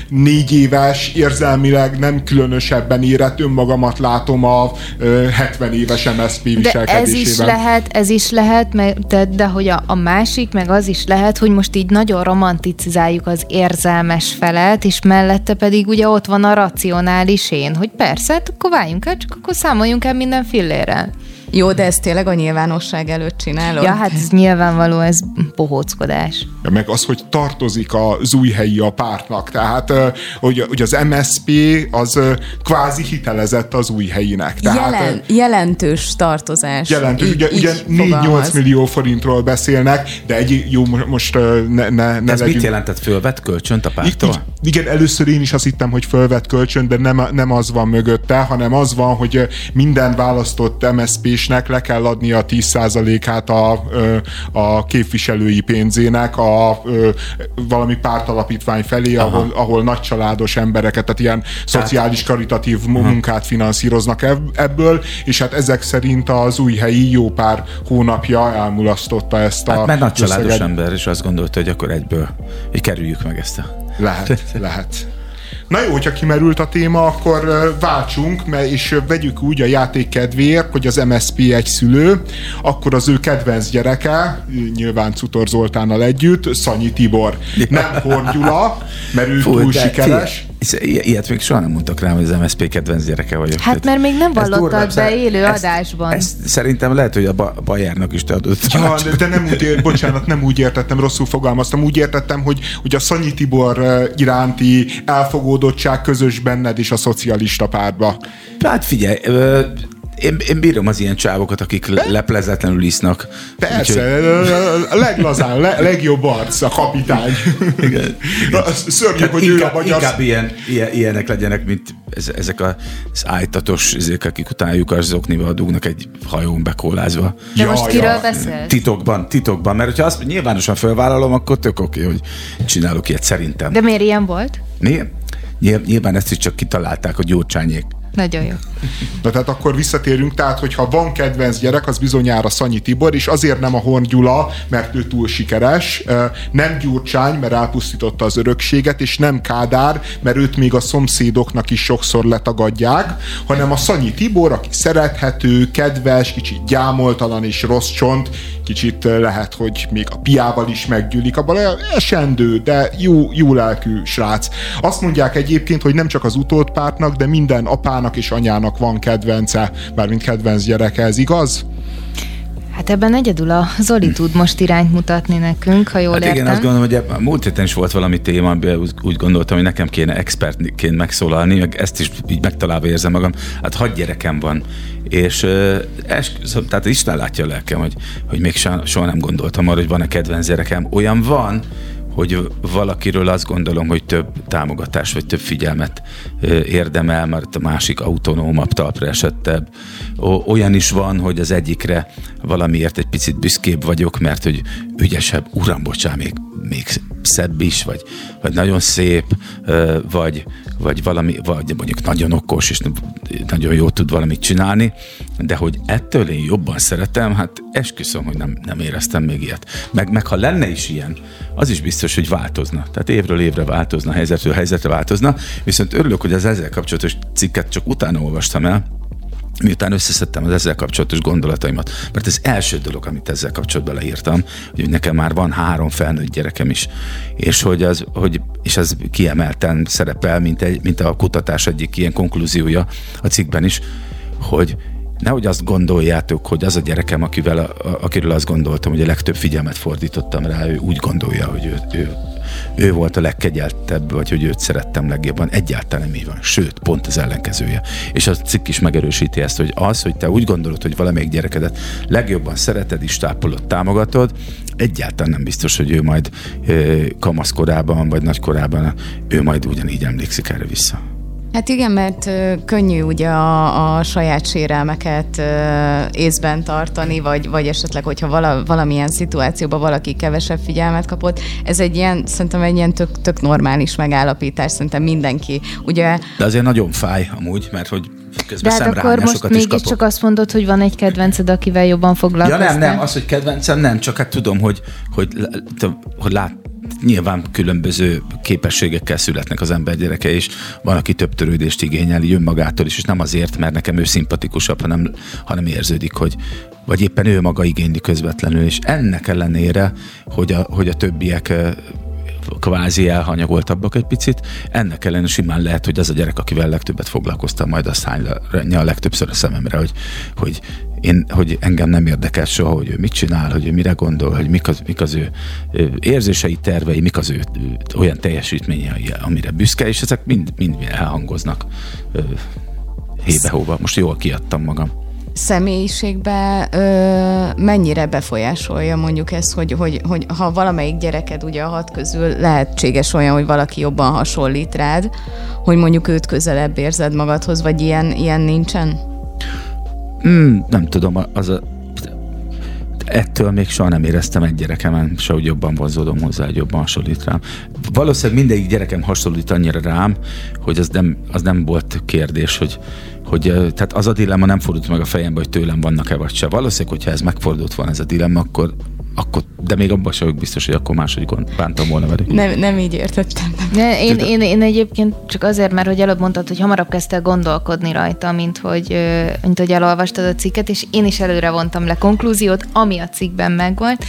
24 éves, érzelmileg nem különösebben érett önmagamat látom a 70 éves MSZP de ez is lehet, ez is lehet, de, de hogy a, a másik, meg az is lehet, hogy most így nagyon romanticizáljuk az érzelmes felet, és mellette pedig ugye ott van a racionális én, hogy persze, hát akkor váljunk el, csak akkor számoljunk el minden fillérrel. Jó, de ezt tényleg a nyilvánosság előtt csinálod? Ja, hát ez nyilvánvaló, ez bohóckodás. Ja, meg az, hogy tartozik az új helyi a pártnak. Tehát, hogy, hogy az MSP az kvázi hitelezett az új helyinek. Tehát, Jelen, jelentős tartozás. Jelentős. Így, ugye, ugye 4-8 millió forintról beszélnek, de egy jó, most ne, ne, ne Ez legyünk. mit jelentett? Fölvett kölcsönt a pártól? Igen, először én is azt hittem, hogy fölvett kölcsönt, de nem, nem az van mögötte, hanem az van, hogy minden választott MSP gyűlésnek le kell adni a 10%-át a, a képviselői pénzének a valami pártalapítvány felé, ahol, ahol nagycsaládos embereket, tehát ilyen tehát... szociális karitatív munkát finanszíroznak ebből, és hát ezek szerint az új helyi jó pár hónapja elmulasztotta ezt a hát, mert nagycsaládos ember, és azt gondolta, hogy akkor egyből, hogy kerüljük meg ezt a... Lehet, lehet. Na jó, hogyha kimerült a téma, akkor váltsunk, mert és vegyük úgy a játék kedvéért, hogy az MSP egy szülő, akkor az ő kedvenc gyereke, nyilván Cutor Zoltánnal együtt, Szanyi Tibor. Nem Horgyula, mert ő Fú, túl sikeres. Ilyet még soha nem mondtak rám, hogy az MSZP kedvenc gyereke vagyok. Hát mert még nem vallottad be élő ezt, adásban. Ezt szerintem lehet, hogy a Bayernnak is te adott. Ja, de, de nem úgy, ér, bocsánat, nem úgy értettem, rosszul fogalmaztam. Úgy értettem, hogy, hogy a Szanyi Tibor iránti elfogódottság közös benned és a szocialista pártba. Hát figyelj, én, én bírom az ilyen csávokat, akik leplezetlenül isznak. Persze, Úgyhogy... a leglazán, le, legjobb arc, a kapitány. Igen. Szörnyű, hogy inkább, ő a magyar... Inkább ilyen, ilyen, ilyenek legyenek, mint ezek az ájtatos, ezek, akik utáljuk az zoknival dugnak egy hajón bekólázva. De ja, most kiről ja. beszélsz? Titokban, titokban, mert hogyha azt nyilvánosan felvállalom, akkor tök oké, hogy csinálok ilyet szerintem. De miért ilyen volt? Mi? Nyilván ezt is csak kitalálták a gyurcsányék. Nagyon jó. Na tehát akkor visszatérünk, tehát hogyha van kedvenc gyerek, az bizonyára Szanyi Tibor, és azért nem a Horn Gyula, mert ő túl sikeres, nem Gyurcsány, mert elpusztította az örökséget, és nem Kádár, mert őt még a szomszédoknak is sokszor letagadják, hanem a Szanyi Tibor, aki szerethető, kedves, kicsit gyámoltalan és rossz csont, kicsit lehet, hogy még a piával is meggyűlik, abban esendő, de jó, jó lelkű srác. Azt mondják egyébként, hogy nem csak az utódpártnak, de minden apának és anyának van kedvence, mármint kedvenc gyereke, ez igaz? Hát ebben egyedül a Zoli tud most irányt mutatni nekünk, ha jól hát értem. igen, azt gondolom, hogy a múlt héten is volt valami téma, amiben úgy gondoltam, hogy nekem kéne expertként megszólalni, meg ezt is így megtalálva érzem magam. Hát hagy gyerekem van, és es, tehát Isten látja a lelkem, hogy, hogy még soha nem gondoltam arra, hogy van-e kedvenc gyerekem. Olyan van, hogy valakiről azt gondolom, hogy több támogatás vagy több figyelmet érdemel, mert a másik autonómabb, talpra esettebb. Olyan is van, hogy az egyikre valamiért egy picit büszkébb vagyok, mert hogy ügyesebb, uram, bocsán, még, még szebb is, vagy, vagy nagyon szép, vagy, vagy valami, vagy mondjuk nagyon okos, és nagyon jól tud valamit csinálni, de hogy ettől én jobban szeretem, hát esküszöm, hogy nem, nem éreztem még ilyet. Meg, meg ha lenne is ilyen, az is biztos, hogy változna. Tehát évről évre változna, helyzetről helyzetre változna, viszont örülök, hogy az ezzel kapcsolatos cikket csak utána olvastam el, miután összeszedtem az ezzel kapcsolatos gondolataimat. Mert ez első dolog, amit ezzel kapcsolatban leírtam, hogy nekem már van három felnőtt gyerekem is, és hogy az, hogy, és ez kiemelten szerepel, mint, egy, mint a kutatás egyik ilyen konklúziója a cikkben is, hogy nehogy azt gondoljátok, hogy az a gyerekem, akivel, a, akiről azt gondoltam, hogy a legtöbb figyelmet fordítottam rá, ő úgy gondolja, hogy ő, ő ő volt a legkegyeltebb, vagy hogy őt szerettem legjobban. Egyáltalán nem így van. Sőt, pont az ellenkezője. És a cikk is megerősíti ezt, hogy az, hogy te úgy gondolod, hogy valamelyik gyerekedet legjobban szereted, is tápolod, támogatod, egyáltalán nem biztos, hogy ő majd kamaszkorában, vagy nagykorában ő majd ugyanígy emlékszik erre vissza. Hát igen, mert könnyű ugye a, a saját sérelmeket észben tartani, vagy, vagy esetleg, hogyha vala, valamilyen szituációban valaki kevesebb figyelmet kapott. Ez egy ilyen, szerintem egy ilyen tök, tök normális megállapítás, szerintem mindenki. Ugye... De azért nagyon fáj amúgy, mert hogy közben De hát akkor most mégiscsak azt mondod, hogy van egy kedvenced, akivel jobban foglalkoztál. Ja nem, nem, az, hogy kedvencem nem, csak hát tudom, hogy, hogy, hogy lát, nyilván különböző képességekkel születnek az ember gyereke, és van, aki több törődést igényel önmagától is, és nem azért, mert nekem ő szimpatikusabb, hanem, hanem érződik, hogy vagy éppen ő maga igényli közvetlenül, és ennek ellenére, hogy a, hogy a többiek kvázi elhanyagoltabbak egy picit. Ennek ellenére simán lehet, hogy az a gyerek, akivel legtöbbet foglalkoztam, majd azt hányja a legtöbbször a szememre, hogy, hogy én, hogy engem nem érdekel soha, hogy ő mit csinál, hogy ő mire gondol, hogy mik az, mik az ő érzései, tervei, mik az ő olyan teljesítményei, amire büszke, és ezek mind, mind elhangoznak hébe-hóba. Most jól kiadtam magam személyiségbe ö, mennyire befolyásolja mondjuk ez, hogy, hogy, hogy ha valamelyik gyereked ugye a hat közül lehetséges olyan, hogy valaki jobban hasonlít rád, hogy mondjuk őt közelebb érzed magadhoz, vagy ilyen, ilyen nincsen? Mm, nem tudom, az a, ettől még soha nem éreztem egy gyerekemen, se hogy jobban vonzódom hozzá, hogy jobban hasonlít rám. Valószínűleg mindegyik gyerekem hasonlít annyira rám, hogy az nem, az nem volt kérdés, hogy, hogy tehát az a dilemma nem fordult meg a fejembe, hogy tőlem vannak-e vagy se. Valószínűleg, hogyha ez megfordult volna ez a dilemma, akkor akkor, de még abban sem vagyok biztos, hogy akkor máshogy bántam volna velük. Nem, nem így értettem. De én, én, én, egyébként csak azért, mert hogy előbb mondtad, hogy hamarabb kezdtél gondolkodni rajta, mint hogy, mint hogy elolvastad a cikket, és én is előre vontam le konklúziót, ami a cikkben megvolt,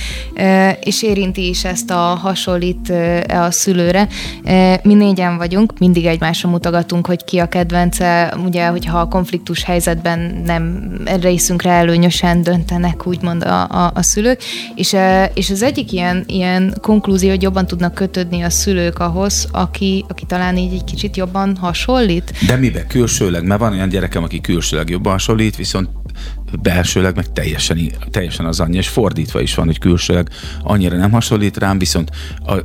és érinti is ezt a hasonlít e a szülőre. Mi négyen vagyunk, mindig egymásra mutogatunk, hogy ki a kedvence, ugye, hogyha a konfliktus helyzetben nem részünkre előnyösen döntenek, úgymond a, a, a szülők, és és az egyik ilyen, ilyen konklúzió, hogy jobban tudnak kötődni a szülők ahhoz, aki, aki talán így egy kicsit jobban hasonlít. De mibe? Külsőleg? Mert van olyan gyerekem, aki külsőleg jobban hasonlít, viszont belsőleg meg teljesen, teljesen az anyja, és fordítva is van, hogy külsőleg annyira nem hasonlít rám, viszont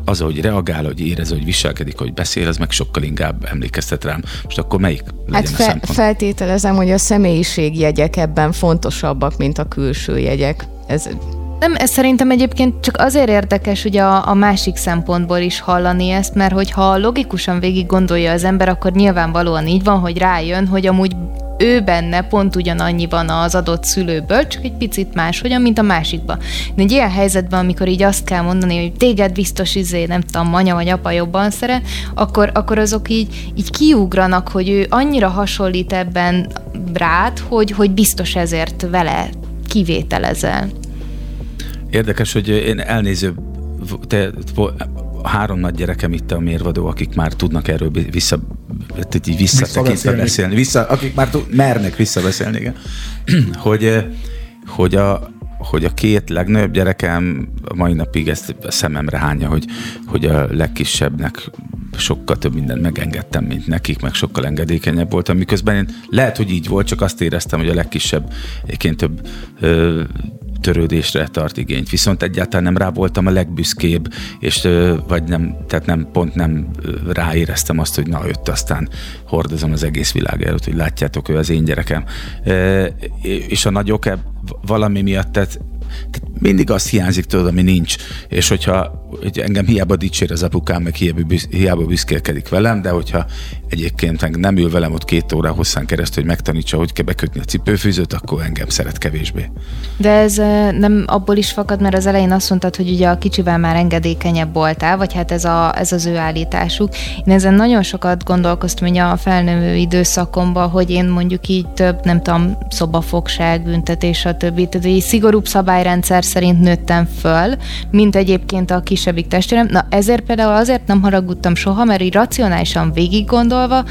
az, hogy reagál, hogy érez, hogy viselkedik, hogy beszél, az meg sokkal inkább emlékeztet rám. Most akkor melyik hát fe- a szempont? feltételezem, hogy a személyiségjegyek ebben fontosabbak, mint a külső jegyek. Ez nem, ez szerintem egyébként csak azért érdekes, hogy a, a másik szempontból is hallani ezt, mert hogyha logikusan végig gondolja az ember, akkor nyilvánvalóan így van, hogy rájön, hogy amúgy ő benne pont ugyanannyiban az adott szülőből, csak egy picit más, hogyan, mint a másikba. De egy ilyen helyzetben, amikor így azt kell mondani, hogy téged biztos izé, nem tudom, anya vagy apa jobban szeret, akkor, akkor azok így, így kiugranak, hogy ő annyira hasonlít ebben rád, hogy, hogy biztos ezért vele kivételezel. Érdekes, hogy én elnéző, te, három nagy gyerekem itt a mérvadó, akik már tudnak erről vissza, így visszatekintve beszélni, vissza, akik már tud, mernek visszabeszélni, igen. hogy, hogy a, hogy a két legnagyobb gyerekem a mai napig ezt a szememre hányja, hogy, hogy a legkisebbnek sokkal több mindent megengedtem, mint nekik, meg sokkal engedékenyebb voltam, miközben én lehet, hogy így volt, csak azt éreztem, hogy a legkisebb egyébként több ö, törődésre tart igényt. Viszont egyáltalán nem rá voltam a legbüszkébb, és vagy nem, tehát nem, pont nem ráéreztem azt, hogy na, őt aztán hordozom az egész világ előtt, hogy látjátok, ő az én gyerekem. És a nagyok valami miatt, tehát tehát mindig azt hiányzik tőled, ami nincs. És hogyha hogy engem hiába dicsér az apukám, meg hiába, hiába büszkélkedik velem, de hogyha egyébként meg nem ül velem ott két óra hosszán keresztül, hogy megtanítsa, hogy kell bekötni a cipőfűzőt, akkor engem szeret kevésbé. De ez nem abból is fakad, mert az elején azt mondtad, hogy ugye a kicsivel már engedékenyebb voltál, vagy hát ez, a, ez az ő állításuk. Én ezen nagyon sokat gondolkoztam hogy a felnővő időszakomban, hogy én mondjuk így több, nem tudom, szobafogság, büntetés, stb. Tehát egy szigorúbb szabályrendszer szerint nőttem föl, mint egyébként a kisebbik testvérem. Na ezért például azért nem haragudtam soha, mert így racionálisan végig gondolva,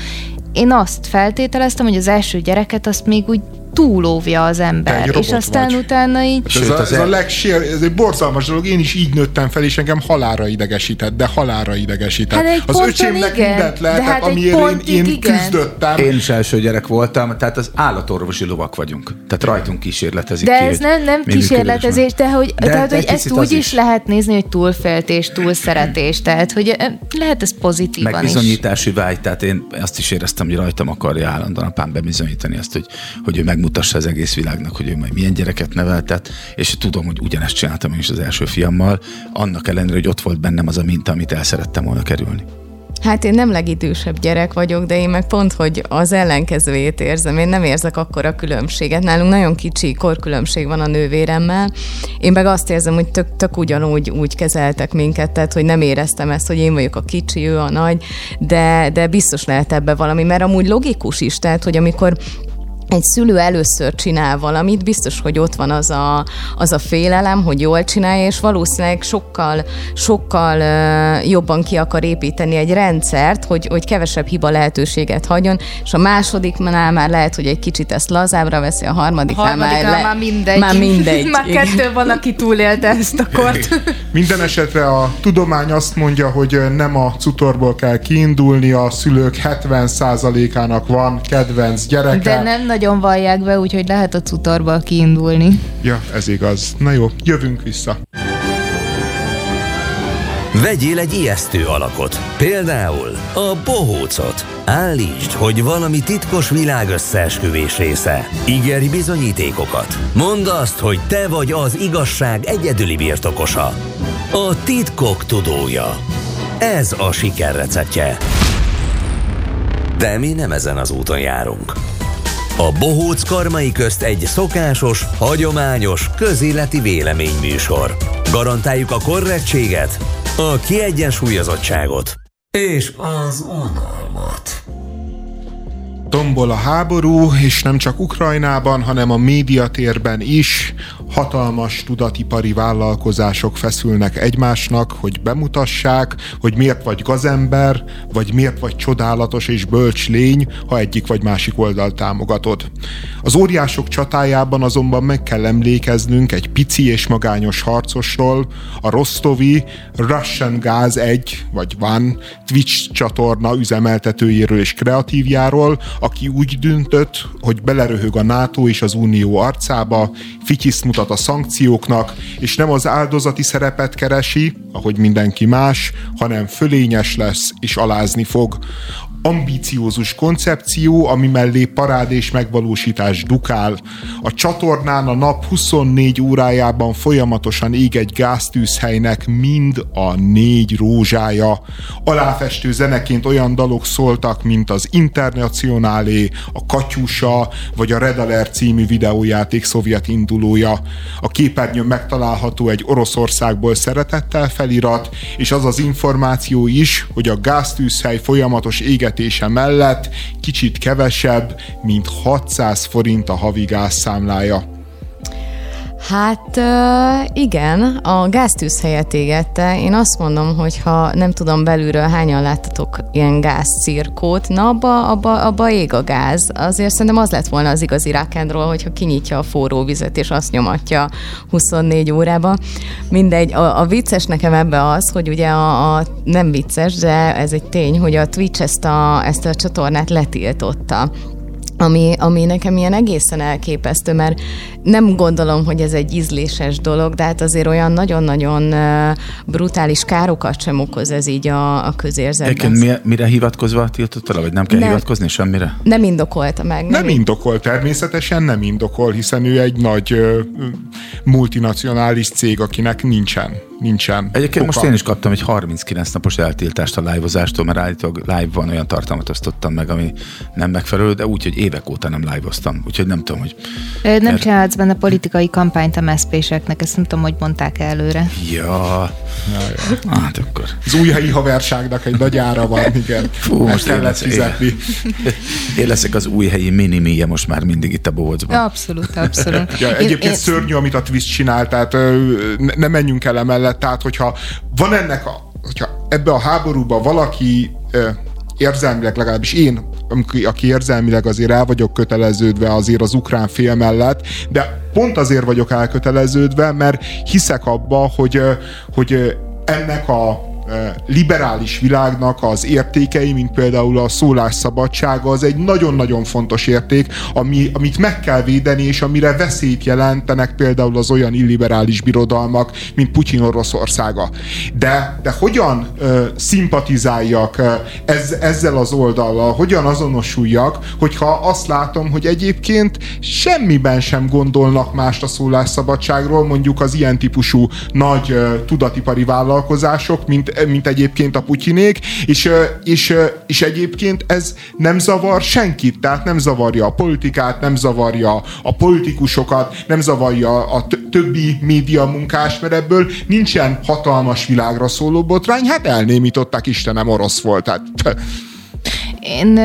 én azt feltételeztem, hogy az első gyereket azt még úgy túlóvja az ember. És aztán vagy. utána így... ez, a, ez a legsér, ez egy borzalmas dolog, én is így nőttem fel, és engem halára idegesített, de halára idegesített. Hát az öcsémnek igen, mindent lehetett, hát amiért én, én igen. küzdöttem. Én is első gyerek voltam, tehát az állatorvosi lovak vagyunk. Tehát rajtunk kísérletezik De ki, ez nem, nem kísérletezés, de hogy, de, tehát, hogy ezt úgy is, is lehet nézni, hogy túlféltés, túlszeretés, tehát hogy lehet ez pozitívan Meg bizonyítási vágy, tehát én azt is éreztem, hogy rajtam akarja állandóan apám bebizonyítani azt, hogy, hogy ő meg megmutassa az egész világnak, hogy ő majd milyen gyereket neveltet, és tudom, hogy ugyanezt csináltam én is az első fiammal, annak ellenére, hogy ott volt bennem az a minta, amit el szerettem volna kerülni. Hát én nem legidősebb gyerek vagyok, de én meg pont, hogy az ellenkezőjét érzem. Én nem érzek akkora különbséget. Nálunk nagyon kicsi korkülönbség van a nővéremmel. Én meg azt érzem, hogy tök, tök ugyanúgy úgy kezeltek minket, tehát hogy nem éreztem ezt, hogy én vagyok a kicsi, ő a nagy, de, de biztos lehet ebbe valami, mert amúgy logikus is, tehát hogy amikor egy szülő először csinál valamit, biztos, hogy ott van az a, az a félelem, hogy jól csinálja, és valószínűleg sokkal, sokkal jobban ki akar építeni egy rendszert, hogy, hogy kevesebb hiba lehetőséget hagyjon, és a másodiknál már lehet, hogy egy kicsit ezt lazábra veszi, a harmadiknál, már, le, már mindegy. Már mindegy. már kettő van, aki túlélte ezt a kort. Minden esetre a tudomány azt mondja, hogy nem a cutorból kell kiindulni, a szülők 70%-ának van kedvenc gyereke. De nem nagyon vallják be, úgyhogy lehet a cutorból kiindulni. Ja, ez igaz. Na jó, jövünk vissza. Vegyél egy ijesztő alakot, például a bohócot. Állítsd, hogy valami titkos világ összeesküvés része. Ígérj bizonyítékokat. Mondd azt, hogy te vagy az igazság egyedüli birtokosa. A titkok tudója. Ez a siker receptje. De mi nem ezen az úton járunk. A Bohóc Karmai közt egy szokásos, hagyományos, közéleti véleményműsor. Garantáljuk a korrektséget, a kiegyensúlyozottságot és az unalmat. Tombol a háború, és nem csak Ukrajnában, hanem a médiatérben is hatalmas tudatipari vállalkozások feszülnek egymásnak, hogy bemutassák, hogy miért vagy gazember, vagy miért vagy csodálatos és bölcs lény, ha egyik vagy másik oldal támogatod. Az óriások csatájában azonban meg kell emlékeznünk egy pici és magányos harcosról, a Rostovi Russian Gas 1 vagy Van Twitch csatorna üzemeltetőjéről és kreatívjáról, aki úgy döntött, hogy beleröhög a NATO és az Unió arcába, fityiszt mutat a szankcióknak, és nem az áldozati szerepet keresi, ahogy mindenki más, hanem fölényes lesz és alázni fog ambíciózus koncepció, ami mellé parád és megvalósítás dukál. A csatornán a nap 24 órájában folyamatosan ég egy gáztűzhelynek mind a négy rózsája. Aláfestő zeneként olyan dalok szóltak, mint az Internacionálé, a Katyusa, vagy a Red Alert című videójáték szovjet indulója. A képernyőn megtalálható egy Oroszországból szeretettel felirat, és az az információ is, hogy a gáztűzhely folyamatos éget fizetése mellett kicsit kevesebb, mint 600 forint a havi gázszámlája. Hát igen, a gáztűz helyet égette. Én azt mondom, hogy ha nem tudom belülről hányan láttatok ilyen gázcirkót, na abba, abba, abba ég a gáz. Azért szerintem az lett volna az igazi rákendról, hogyha kinyitja a forró vizet és azt nyomatja 24 órába. Mindegy, a, a vicces nekem ebbe az, hogy ugye a, a nem vicces, de ez egy tény, hogy a Twitch ezt a, ezt a csatornát letiltotta ami, ami nekem ilyen egészen elképesztő, mert nem gondolom, hogy ez egy ízléses dolog, de hát azért olyan nagyon-nagyon brutális károkat sem okoz ez így a, a közérzetben. Mire, mire hivatkozva tiltotta le, vagy nem kell nem, hivatkozni semmire? Nem indokolta meg. Nem, nem indokol, természetesen nem indokol, hiszen ő egy nagy multinacionális cég, akinek nincsen nincsen. Egyébként foka. most én is kaptam egy 39 napos eltiltást a live-ozástól, mert állítólag live van olyan tartalmat osztottam meg, ami nem megfelelő, de úgy, hogy évek óta nem live-oztam, úgyhogy nem tudom, hogy... Nem mert... csinálsz benne politikai kampányt a MSZP-seknek, ezt nem tudom, hogy mondták előre. Ja, ja, hát akkor... Az új helyi haverságnak egy nagy ára van, igen. Fú, most kellett lesz, fizetni. Én, én leszek az új helyi minimije most már mindig itt a bócban. Abszolút, abszolút. ja, egyébként én, szörnyű, amit a Twist csinál, tehát ne, ne menjünk el emellett, tehát hogyha van ennek a, hogyha ebbe a háborúba valaki érzelmileg, legalábbis én, aki érzelmileg azért el vagyok köteleződve azért az ukrán fél mellett, de pont azért vagyok elköteleződve, mert hiszek abba, hogy, hogy ennek a liberális világnak az értékei, mint például a szólásszabadsága, az egy nagyon-nagyon fontos érték, ami, amit meg kell védeni, és amire veszélyt jelentenek például az olyan illiberális birodalmak, mint Putyin Oroszországa. De, de hogyan uh, szimpatizáljak uh, ez, ezzel az oldallal, hogyan azonosuljak, hogyha azt látom, hogy egyébként semmiben sem gondolnak mást a szólásszabadságról, mondjuk az ilyen típusú nagy uh, tudatipari vállalkozások, mint mint egyébként a Putyinék, és, és, és egyébként ez nem zavar senkit, tehát nem zavarja a politikát, nem zavarja a politikusokat, nem zavarja a többi média munkás, mert ebből nincsen hatalmas világra szóló botrány, hát elnémították, Istenem, orosz volt. Tehát... Én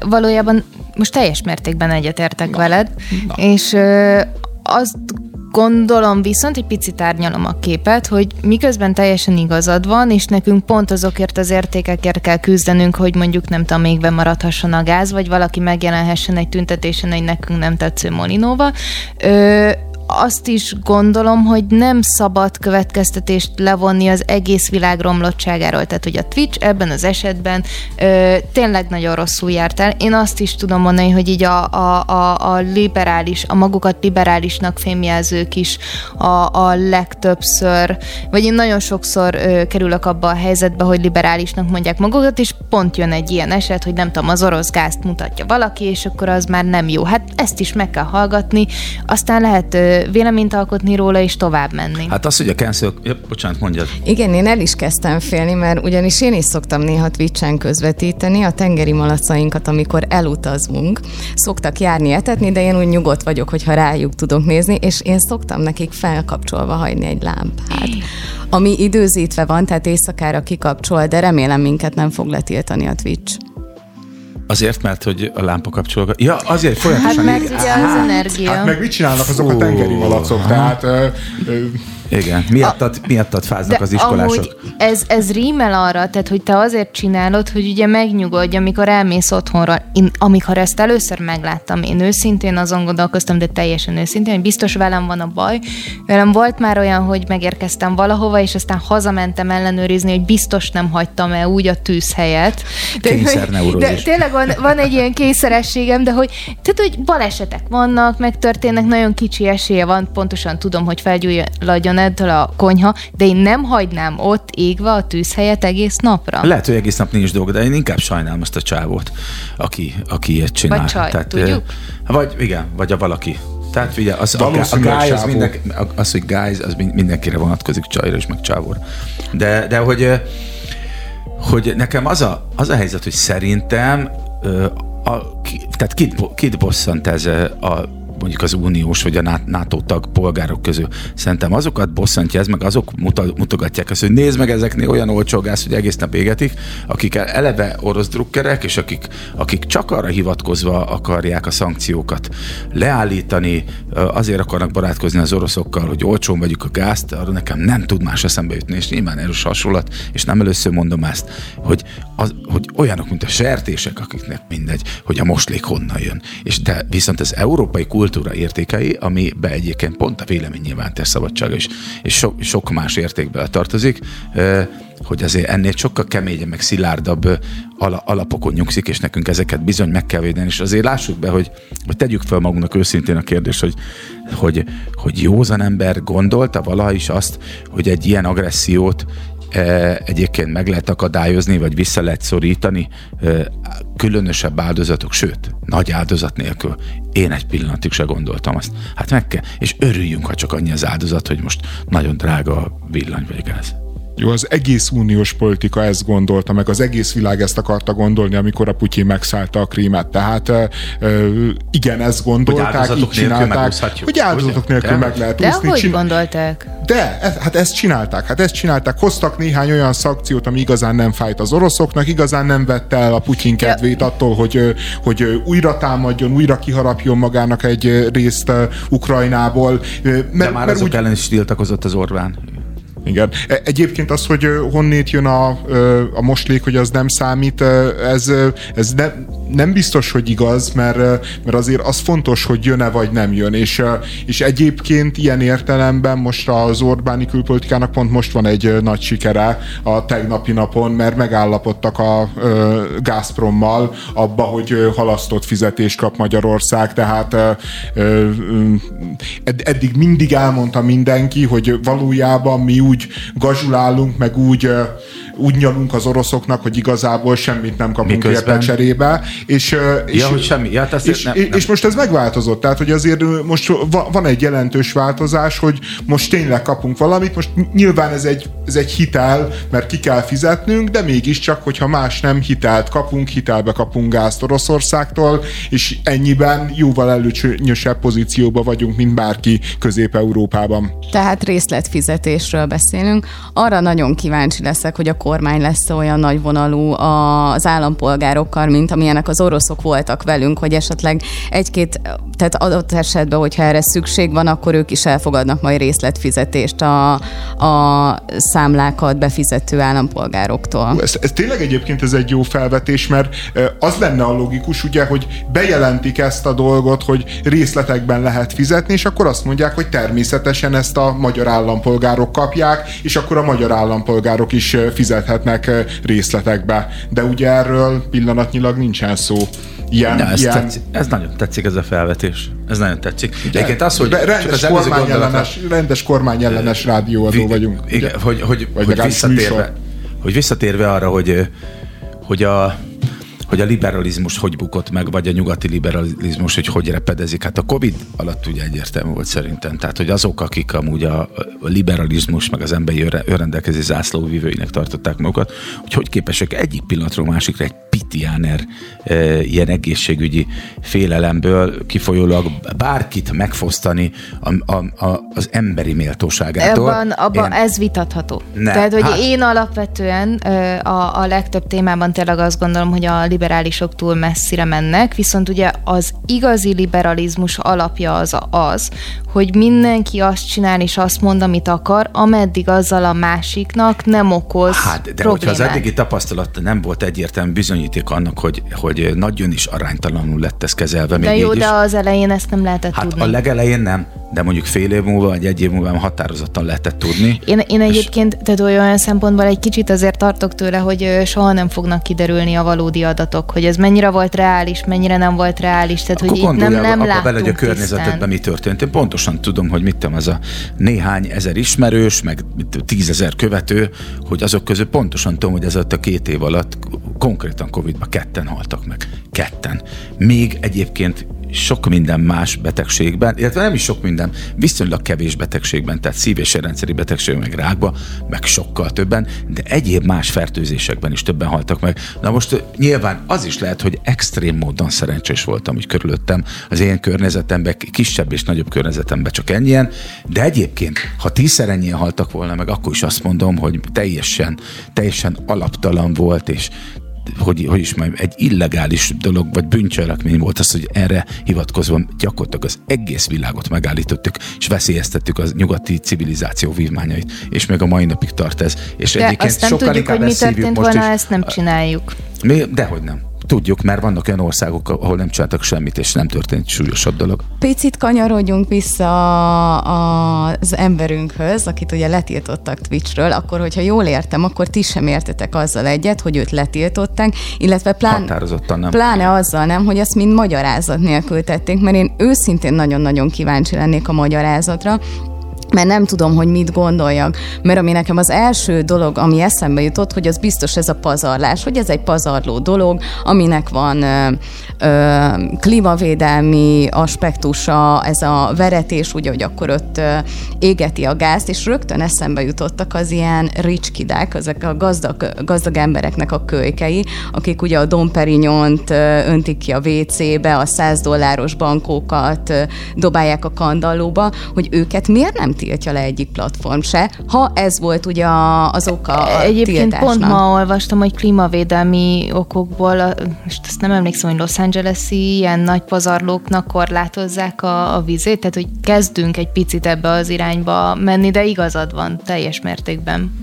valójában most teljes mértékben egyetértek veled, Na. és azt Gondolom viszont egy picit árnyalom a képet, hogy miközben teljesen igazad van, és nekünk pont azokért az értékekért kell küzdenünk, hogy mondjuk nem tudom, még maradhasson a gáz, vagy valaki megjelenhessen egy tüntetésen egy nekünk nem tetsző molinóval. Ö, azt is gondolom, hogy nem szabad következtetést levonni az egész világ romlottságáról. Tehát, hogy a Twitch ebben az esetben ö, tényleg nagyon rosszul járt el. Én azt is tudom mondani, hogy így a, a, a, a liberális, a magukat liberálisnak fémjelzők is a, a legtöbbször, vagy én nagyon sokszor ö, kerülök abba a helyzetbe, hogy liberálisnak mondják magukat, és pont jön egy ilyen eset, hogy nem tudom, az orosz gázt mutatja valaki, és akkor az már nem jó. Hát ezt is meg kell hallgatni, aztán lehet ö, véleményt alkotni róla, és tovább menni. Hát az, hogy a cancel... Ja, bocsánat, mondjad. Igen, én el is kezdtem félni, mert ugyanis én is szoktam néha Twitch-en közvetíteni a tengeri malacainkat, amikor elutazunk. Szoktak járni etetni, de én úgy nyugodt vagyok, hogyha rájuk tudok nézni, és én szoktam nekik felkapcsolva hagyni egy lámpát. Ami időzítve van, tehát éjszakára kikapcsol, de remélem minket nem fog letiltani a Twitch. Azért, mert hogy a lámpa kapcsolva. Ja, azért Hát folyamatosan... meg ég- ugye az energia. Hát meg mit csinálnak azok a tengeri malacok? Tehát ö, ö, Igen, miattad, miattad fáznak az iskolások. amúgy ez, ez rímel arra, tehát hogy te azért csinálod, hogy ugye megnyugodj, amikor elmész otthonra. Én, amikor ezt először megláttam, én őszintén azon gondolkoztam, de teljesen őszintén, hogy biztos velem van a baj. Velem volt már olyan, hogy megérkeztem valahova, és aztán hazamentem ellenőrizni, hogy biztos nem hagytam el úgy a tűzhelyet. De, de tényleg van, van egy ilyen kényszerességem, de hogy, tehát, hogy balesetek vannak, megtörténnek, nagyon kicsi esélye van, pontosan tudom, hogy felgyulladjon ettől a konyha, de én nem hagynám ott égve a tűzhelyet egész napra. Lehet, hogy egész nap nincs dolga, de én inkább sajnálom azt a csávót, aki, aki ilyet csinál. Vagy csaj, Tehát, tudjuk? ö, Vagy igen, vagy a valaki. Tehát figyelj, az, a, a guy, az, csávó. minden, az, hogy guys, az mind- mindenkire vonatkozik, csajra is, meg csávóra. De, de hogy, ö, hogy nekem az a, az a helyzet, hogy szerintem ö, a, tehát kit, kit bosszant ez a mondjuk az uniós vagy a NATO tag polgárok közül. Szerintem azokat bosszantja ez, meg azok mutogatják azt, hogy nézd meg ezeknél olyan olcsó gáz, hogy egész nap égetik, akik eleve orosz drukkerek, és akik, akik csak arra hivatkozva akarják a szankciókat leállítani, azért akarnak barátkozni az oroszokkal, hogy olcsón vegyük a gázt, arra nekem nem tud más eszembe jutni, és nyilván erős hasonlat, és nem először mondom ezt, hogy, az, hogy olyanok, mint a sertések, akiknek mindegy, hogy a moslék honnan jön. És de viszont az európai kultúra értékei, amibe egyébként pont a véleménynyilvánítás szabadsága is, és so, sok más értékbe tartozik, hogy azért ennél sokkal keményebb, meg szilárdabb alapokon nyugszik, és nekünk ezeket bizony meg kell védeni, és azért lássuk be, hogy, hogy tegyük fel magunknak őszintén a kérdést, hogy, hogy, hogy józan ember gondolta valaha is azt, hogy egy ilyen agressziót egyébként meg lehet akadályozni, vagy vissza lehet szorítani különösebb áldozatok, sőt, nagy áldozat nélkül. Én egy pillanatig se gondoltam azt. Hát meg kell, és örüljünk, ha csak annyi az áldozat, hogy most nagyon drága a villany vagy gáz. Jó, az egész uniós politika ezt gondolta, meg az egész világ ezt akarta gondolni, amikor a Putyin megszállta a krímet. Tehát igen, ezt gondolták, így áldozatok nélkül csinálták. Hogy áldozatok nélkül De? meg lehet De úszni. hogy csin- gondolták? De, ez, hát ezt csinálták, hát ezt csinálták. Hoztak néhány olyan szakciót, ami igazán nem fájt az oroszoknak, igazán nem vette el a Putyin kedvét attól, hogy, hogy újra támadjon, újra kiharapjon magának egy részt Ukrajnából. Mert, De már mert azok úgy, ellen is tiltakozott az Orbán. Igen. E- Egyébként az, hogy honnét jön a, a moslék, hogy az nem számít, ez, ez ne, nem biztos, hogy igaz, mert, mert azért az fontos, hogy jön-e vagy nem jön. És, és egyébként ilyen értelemben most az Orbáni külpolitikának pont most van egy nagy sikere a tegnapi napon, mert megállapodtak a Gazprommal abba, hogy halasztott fizetést kap Magyarország, tehát eddig mindig elmondta mindenki, hogy valójában mi úgy gazsulálunk, meg úgy úgy nyalunk az oroszoknak, hogy igazából semmit nem kapunk Miközben- érte cserébe. És, és, hogy semmi. Ja, hát azért és, nem- és, nem. és most ez megváltozott. Tehát, hogy azért most va- van egy jelentős változás, hogy most tényleg kapunk valamit. Most nyilván ez egy, ez egy hitel, mert ki kell fizetnünk, de mégiscsak, hogyha más nem hitelt kapunk, hitelbe kapunk gázt Oroszországtól, és ennyiben jóval előnyösebb pozícióba vagyunk, mint bárki Közép-Európában. Tehát részletfizetésről beszélünk. Arra nagyon kíváncsi leszek, hogy a kormány lesz olyan nagyvonalú az állampolgárokkal, mint amilyenek az oroszok voltak velünk, hogy esetleg egy-két, tehát adott esetben, hogyha erre szükség van, akkor ők is elfogadnak majd részletfizetést a, a számlákat befizető állampolgároktól. Ez, ez tényleg egyébként ez egy jó felvetés, mert az lenne a logikus, ugye, hogy bejelentik ezt a dolgot, hogy részletekben lehet fizetni, és akkor azt mondják, hogy természetesen ezt a magyar állampolgárok kapják, és akkor a magyar állampolgárok is fizethetnek részletekbe. De ugye erről pillanatnyilag nincsen szó. Ilyen, De ez, ilyen... Tetszik, ez nagyon tetszik ez a felvetés. Ez nagyon tetszik. De Egyébként az, hogy rendes, csak az kormányellenes, rendes kormányellenes rádióadó vagyunk. Igen, hogy, hogy, hogy, visszatérve, hogy visszatérve arra, hogy, hogy a hogy a liberalizmus hogy bukott meg, vagy a nyugati liberalizmus, hogy hogy repedezik. Hát a Covid alatt ugye egyértelmű volt szerintem. Tehát, hogy azok, akik amúgy a liberalizmus, meg az emberi önrendelkezés zászlóvívőinek tartották magukat, hogy hogy képesek egyik pillanatról másikra egy pitiáner e, ilyen egészségügyi félelemből kifolyólag bárkit megfosztani a, a, a, az emberi méltóságától. Ebben, abban én... ez vitatható. Ne, Tehát, hogy hát... én alapvetően a, a legtöbb témában tényleg azt gondolom, hogy a liberálisok túl messzire mennek, viszont ugye az igazi liberalizmus alapja az az, hogy mindenki azt csinál és azt mond, amit akar, ameddig azzal a másiknak nem okoz Hát, de problémát. hogyha az eddigi tapasztalat nem volt egyértelmű bizonyíték annak, hogy, hogy nagyon is aránytalanul lett ez kezelve. De még jó, de az elején ezt nem lehetett hát tudni. a legelején nem, de mondjuk fél év múlva, vagy egy év múlva határozottan lehetett tudni. Én, én egyébként, tehát olyan szempontból egy kicsit azért tartok tőle, hogy soha nem fognak kiderülni a valódi adatok, hogy ez mennyire volt reális, mennyire nem volt reális, tehát Akkor hogy itt nem, nem abba bele, hogy a környezetedben mi történt. Én pontosan tudom, hogy mit tudom, ez a néhány ezer ismerős, meg tízezer követő, hogy azok közül pontosan tudom, hogy ez a két év alatt konkrétan Covid-ban ketten haltak meg. Ketten. Még egyébként sok minden más betegségben, illetve nem is sok minden, viszonylag kevés betegségben, tehát szív- és rendszeri betegségben, meg rákba, meg sokkal többen, de egyéb más fertőzésekben is többen haltak meg. Na most nyilván az is lehet, hogy extrém módon szerencsés voltam, hogy körülöttem az én környezetemben, kisebb és nagyobb környezetemben csak ennyien, de egyébként, ha tízszer ennyien haltak volna meg, akkor is azt mondom, hogy teljesen, teljesen alaptalan volt, és hogy, hogy is mondjam, egy illegális dolog, vagy bűncselekmény volt az, hogy erre hivatkozva gyakorlatilag az egész világot megállítottuk, és veszélyeztettük az nyugati civilizáció vívmányait, és még a mai napig tart ez. És De egyébként azt nem sokkal tudjuk, hogy mi történt volna, is, ezt nem csináljuk. Mi, dehogy nem. Tudjuk, mert vannak olyan országok, ahol nem csináltak semmit, és nem történt súlyosabb dolog. Picit kanyarodjunk vissza az emberünkhöz, akit ugye letiltottak Twitchről, akkor, hogyha jól értem, akkor ti sem értetek azzal egyet, hogy őt letiltották, illetve plán, nem. pláne azzal nem, hogy azt mind magyarázat nélkül tették, mert én őszintén nagyon-nagyon kíváncsi lennék a magyarázatra, mert nem tudom, hogy mit gondoljak. Mert ami nekem az első dolog, ami eszembe jutott, hogy az biztos ez a pazarlás, hogy ez egy pazarló dolog, aminek van ö, ö, klímavédelmi aspektusa, ez a veretés, ugye, hogy akkor ott ö, égeti a gázt, és rögtön eszembe jutottak az ilyen rich kidák, ezek a gazdag, gazdag embereknek a kölykei, akik ugye a Domperinyont öntik ki a WC-be, a 100 dolláros bankókat dobálják a kandallóba, hogy őket miért nem tiltja le egyik platform se, ha ez volt ugye az oka a Egyébként tiltásnak. pont ma olvastam, hogy klímavédelmi okokból, most ezt nem emlékszem, hogy Los Angeles-i ilyen nagy pazarlóknak korlátozzák a, a vizét, tehát hogy kezdünk egy picit ebbe az irányba menni, de igazad van teljes mértékben.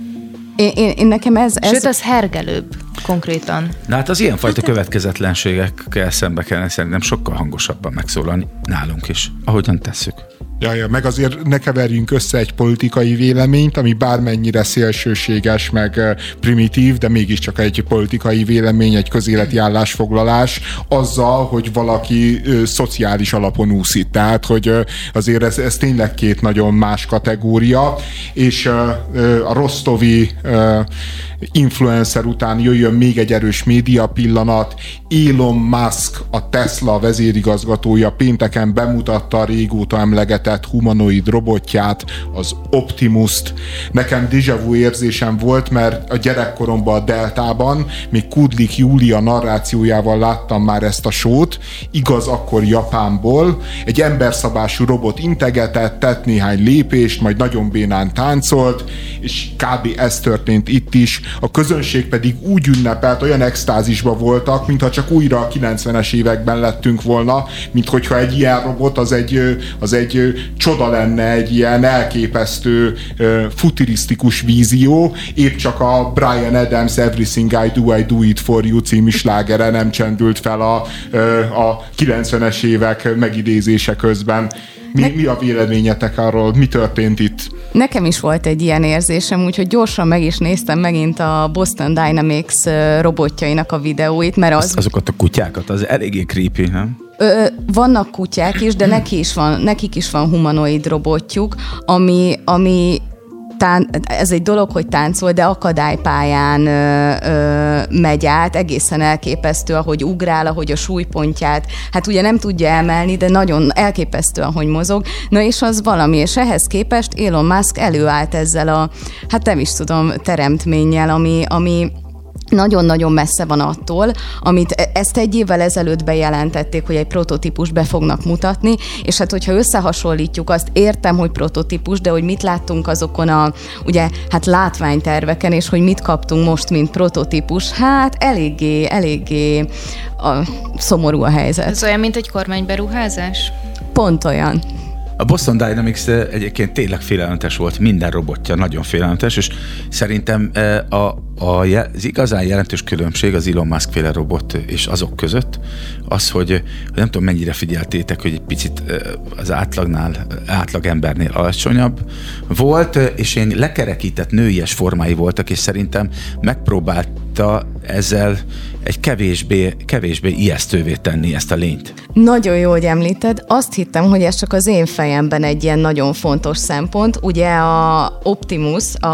Én, én, én nekem ez, ez... Sőt, az hergelőbb konkrétan. Na hát az ilyenfajta következetlenségekkel szembe kellene szerintem sokkal hangosabban megszólalni nálunk is, ahogyan tesszük. Ja, ja, meg azért ne keverjünk össze egy politikai véleményt, ami bármennyire szélsőséges, meg primitív, de mégiscsak egy politikai vélemény, egy közéleti állásfoglalás, azzal, hogy valaki ö, szociális alapon úszít. Tehát, hogy ö, azért ez, ez tényleg két nagyon más kategória, és ö, ö, a rostovi ö, influencer után jöjjön még egy erős média pillanat. Elon Musk, a Tesla vezérigazgatója pénteken bemutatta a régóta emlegetett humanoid robotját, az Optimus-t. Nekem déjà vu érzésem volt, mert a gyerekkoromban a Deltában még Kudlik Júlia narrációjával láttam már ezt a sót, igaz akkor Japánból, egy emberszabású robot integetett, tett néhány lépést, majd nagyon bénán táncolt, és kb. ez történt itt is a közönség pedig úgy ünnepelt, olyan extázisba voltak, mintha csak újra a 90-es években lettünk volna, mint hogyha egy ilyen robot az egy, az egy csoda lenne, egy ilyen elképesztő futurisztikus vízió, épp csak a Brian Adams Everything I Do, I Do It For You című slágere nem csendült fel a, a 90-es évek megidézése közben. Mi, mi a véleményetek arról? Mi történt itt? Nekem is volt egy ilyen érzésem, úgyhogy gyorsan meg is néztem megint a Boston Dynamics robotjainak a videóit, mert az... az azokat a kutyákat, az eléggé creepy, nem? Ö, vannak kutyák is, de neki is van, nekik is van humanoid robotjuk, ami, ami tán, ez egy dolog, hogy táncol, de akadálypályán ö, ö, megy át, egészen elképesztő, ahogy ugrál, ahogy a súlypontját, hát ugye nem tudja emelni, de nagyon elképesztő, ahogy mozog. Na és az valami, és ehhez képest Elon Musk előállt ezzel a, hát nem is tudom, teremtménnyel, ami, ami nagyon-nagyon messze van attól, amit e- ezt egy évvel ezelőtt bejelentették, hogy egy prototípus be fognak mutatni, és hát hogyha összehasonlítjuk azt, értem, hogy prototípus, de hogy mit láttunk azokon a, ugye, hát látványterveken, és hogy mit kaptunk most, mint prototípus, hát eléggé, eléggé a, szomorú a helyzet. Ez olyan, mint egy kormányberuházás? Pont olyan. A Boston Dynamics egyébként tényleg félelmetes volt, minden robotja nagyon félelmetes, és szerintem a, a, az igazán jelentős különbség az Elon Musk féle robot és azok között az, hogy, nem tudom mennyire figyeltétek, hogy egy picit az átlagnál, átlag embernél alacsonyabb volt, és én lekerekített nőies formái voltak, és szerintem megpróbálta ezzel egy kevésbé, kevésbé ijesztővé tenni ezt a lényt. Nagyon jó, hogy említed. Azt hittem, hogy ez csak az én fejemben egy ilyen nagyon fontos szempont. Ugye a Optimus, a,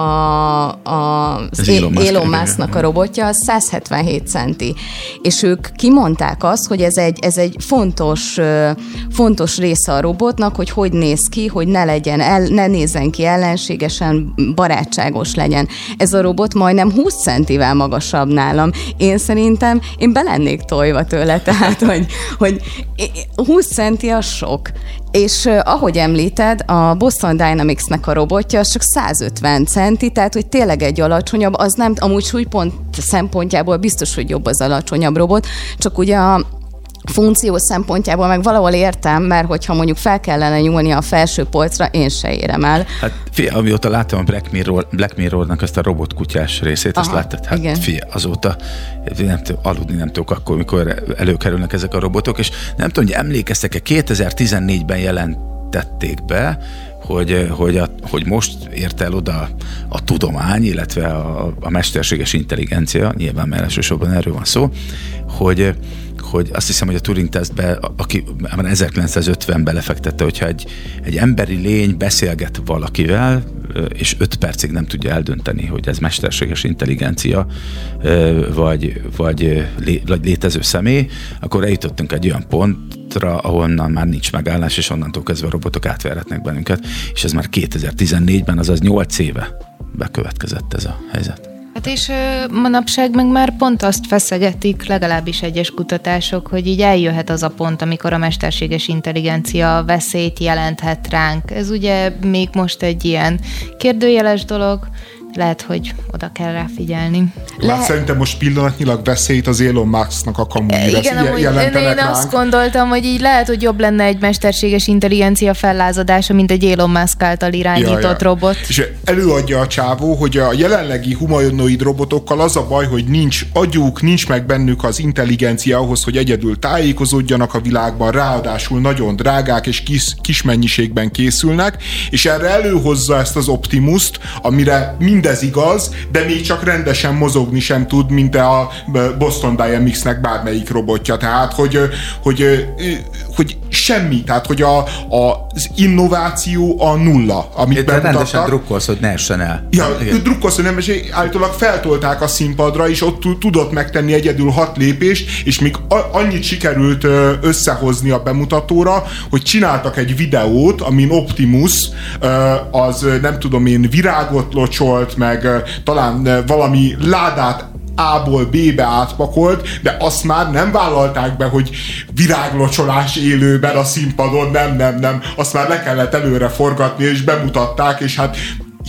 a, az Elon, Elon Musk-nak a robotja, az 177 centi. És ők kimondták azt, hogy ez egy, ez egy fontos, fontos része a robotnak, hogy hogy néz ki, hogy ne legyen, el, ne nézzen ki ellenségesen, barátságos legyen. Ez a robot majdnem 20 centivel magasabb nálam. Én szerintem én belennék tojva tőle, tehát hogy, hogy 20 centi a sok. És ahogy említed, a Boston Dynamics-nek a robotja az csak 150 centi, tehát hogy tényleg egy alacsonyabb, az nem, amúgy súlypont szempontjából biztos, hogy jobb az alacsonyabb robot, csak ugye a funkció szempontjából meg valahol értem, mert hogyha mondjuk fel kellene nyúlni a felső polcra, én se érem el. Hát fia, amióta láttam a Black, Mirror, Black Mirrornak ezt a robotkutyás részét, Aha, azt láttad? Hát igen. fia, azóta nem tudom, aludni nem tudok akkor, mikor előkerülnek ezek a robotok, és nem tudom, hogy emlékeztek-e, 2014-ben jelentették be, hogy, hogy, a, hogy most ért el oda a tudomány, illetve a, a mesterséges intelligencia, nyilván mert elsősorban erről van szó, hogy hogy azt hiszem, hogy a Turing tesztbe, aki már 1950-ben lefektette, hogyha egy, egy emberi lény beszélget valakivel, és öt percig nem tudja eldönteni, hogy ez mesterséges intelligencia, vagy, vagy, vagy létező személy, akkor eljutottunk egy olyan pontra, ahonnan már nincs megállás, és onnantól kezdve a robotok átverhetnek bennünket, és ez már 2014-ben, azaz 8 éve bekövetkezett ez a helyzet. Hát és manapság meg már pont azt feszegetik, legalábbis egyes kutatások, hogy így eljöhet az a pont, amikor a mesterséges intelligencia veszélyt jelenthet ránk. Ez ugye még most egy ilyen kérdőjeles dolog, lehet, hogy oda kell rá figyelni. Lehet... Szerintem most pillanatnyilag veszélyt az Elon Musk-nak a kamuny Igen, amúgy én, én azt gondoltam, hogy így lehet, hogy jobb lenne egy mesterséges intelligencia fellázadása, mint egy Elon Musk által irányított ja, ja. robot. És előadja a csávó, hogy a jelenlegi humanoid robotokkal az a baj, hogy nincs agyuk, nincs meg bennük az intelligencia ahhoz, hogy egyedül tájékozódjanak a világban, ráadásul nagyon drágák és kis, kis mennyiségben készülnek, és erre előhozza ezt az Optimust, amire minden mindez igaz, de még csak rendesen mozogni sem tud, mint a Boston Dynamics-nek bármelyik robotja. Tehát, hogy, hogy, hogy semmi, tehát, hogy a, a, az innováció a nulla, amit De rendesen drukkolsz, hogy ne essen el. Ja, drukkolsz, hogy nem, és állítólag feltolták a színpadra, és ott tudott megtenni egyedül hat lépést, és még annyit sikerült összehozni a bemutatóra, hogy csináltak egy videót, amin Optimus az nem tudom én virágot locsolt, meg talán valami ládát a-ból B-be átpakolt, de azt már nem vállalták be, hogy viráglocsolás élőben a színpadon, nem, nem, nem. Azt már le kellett előre forgatni, és bemutatták, és hát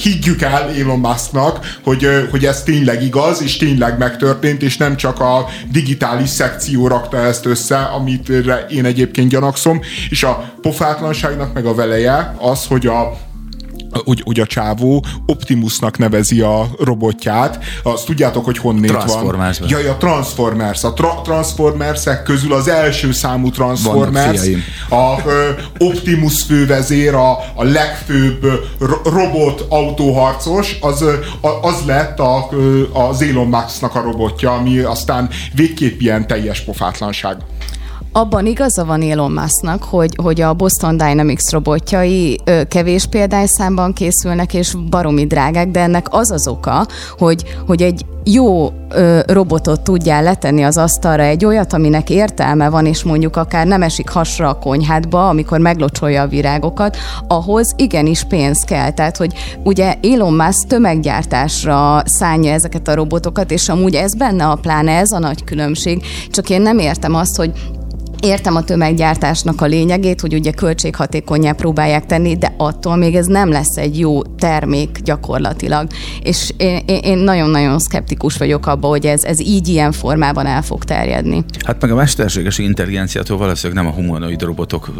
higgyük el Elon Musknak, hogy, hogy ez tényleg igaz, és tényleg megtörtént, és nem csak a digitális szekció rakta ezt össze, amit én egyébként gyanakszom, és a pofátlanságnak meg a veleje az, hogy a úgy, úgy a csávó Optimusnak nevezi a robotját. Azt tudjátok, hogy honnét van. Jaj, a Transformers. A tra- transformers közül az első számú Transformers. A ö, Optimus fővezér, a, a legfőbb robot autóharcos, az, az lett a, az Elon Musk-nak a robotja, ami aztán végképp ilyen teljes pofátlanság abban igaza van Elon Musknak, hogy, hogy a Boston Dynamics robotjai ö, kevés példányszámban készülnek, és baromi drágák, de ennek az az oka, hogy, hogy egy jó ö, robotot tudjál letenni az asztalra, egy olyat, aminek értelme van, és mondjuk akár nem esik hasra a konyhádba, amikor meglocsolja a virágokat, ahhoz igenis pénz kell. Tehát, hogy ugye Elon Musk tömeggyártásra szánja ezeket a robotokat, és amúgy ez benne a pláne, ez a nagy különbség, csak én nem értem azt, hogy Értem a tömeggyártásnak a lényegét, hogy ugye költséghatékonyá próbálják tenni, de attól még ez nem lesz egy jó termék gyakorlatilag. És én, én nagyon-nagyon szkeptikus vagyok abban, hogy ez, ez így ilyen formában el fog terjedni. Hát meg a mesterséges intelligenciától valószínűleg nem a humanoid robotok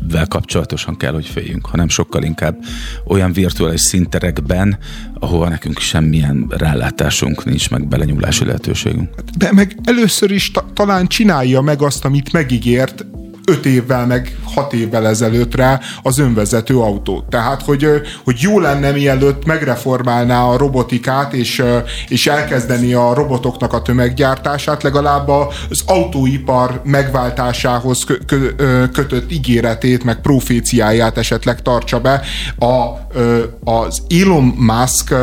megjelenésével kapcsolatosan kell, hogy féljünk, hanem sokkal inkább olyan virtuális szinterekben, ahova nekünk semmilyen rálátásunk nincs, meg belenyúlási lehetőségünk. De meg először is ta- talán csinálja meg azt, amit megígért, öt évvel, meg hat évvel ezelőttre az önvezető autó. Tehát, hogy, hogy jó lenne mielőtt megreformálná a robotikát, és, és elkezdeni a robotoknak a tömeggyártását, legalább az autóipar megváltásához kötött ígéretét, meg proféciáját esetleg tartsa be. A, az Elon Musk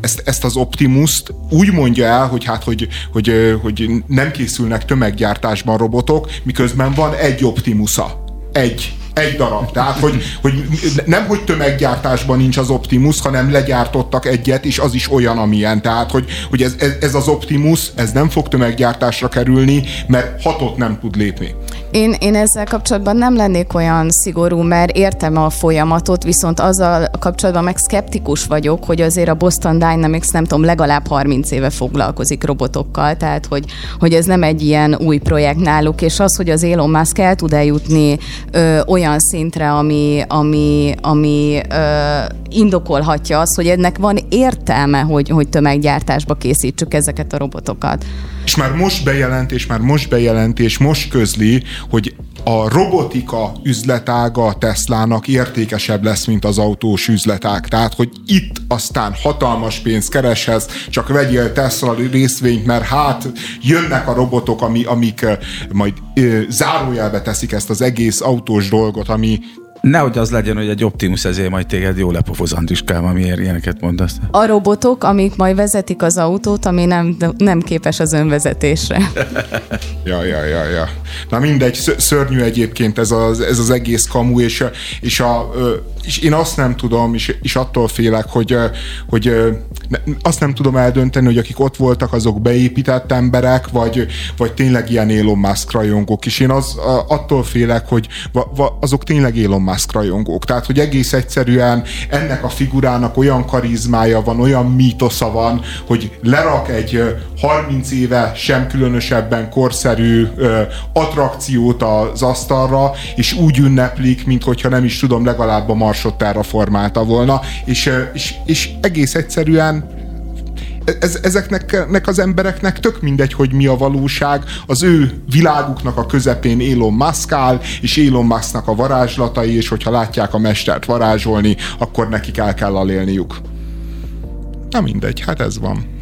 ezt, ezt az Optimus-t úgy mondja el, hogy hát, hogy, hogy, hogy nem készülnek tömeggyártásban robotok, miközben van egy Optimusa. Egy egy darab. Tehát, hogy, hogy nem, hogy tömeggyártásban nincs az Optimus, hanem legyártottak egyet, és az is olyan, amilyen. Tehát, hogy, hogy ez, ez, ez az Optimus, ez nem fog tömeggyártásra kerülni, mert hatot nem tud lépni. Én, én ezzel kapcsolatban nem lennék olyan szigorú, mert értem a folyamatot, viszont azzal kapcsolatban meg szkeptikus vagyok, hogy azért a Boston Dynamics nem tudom, legalább 30 éve foglalkozik robotokkal, tehát hogy, hogy ez nem egy ilyen új projekt náluk, és az, hogy az Elon Musk el tud eljutni ö, olyan szintre, ami, ami, ami ö, indokolhatja azt, hogy ennek van értelme, hogy, hogy tömeggyártásba készítsük ezeket a robotokat. És már most bejelentés, már most bejelentés, most közli, hogy a robotika üzletága a Teslának értékesebb lesz, mint az autós üzletág. Tehát, hogy itt aztán hatalmas pénzt kereshez, csak vegyél Tesla részvényt, mert hát jönnek a robotok, ami, amik majd zárójelbe teszik ezt az egész autós dolgot, ami Nehogy az legyen, hogy egy Optimus ezért majd téged jó lepofoz Andriskám, amiért ilyeneket mondasz. A robotok, amik majd vezetik az autót, ami nem, nem képes az önvezetésre. ja, ja, ja, ja. Na mindegy, szörnyű egyébként ez az, ez az egész kamu, és, és, a, és én azt nem tudom, és, és attól félek, hogy, hogy azt nem tudom eldönteni, hogy akik ott voltak, azok beépített emberek, vagy, vagy tényleg ilyen Elon Musk rajongók, és én az, attól félek, hogy va, va, azok tényleg Elon Musk rajongók. Tehát, hogy egész egyszerűen ennek a figurának olyan karizmája van, olyan mítosza van, hogy lerak egy 30 éve sem különösebben korszerű attrakciót az asztalra, és úgy ünneplik, mint hogyha nem is tudom, legalább a marsottára formálta volna, és, és, és egész egyszerűen ez, ezeknek az embereknek tök mindegy, hogy mi a valóság, az ő világuknak a közepén Elon Musk áll, és Elon Musknak a varázslatai, és hogyha látják a mestert varázsolni, akkor nekik el kell alélniuk. Na mindegy, hát ez van.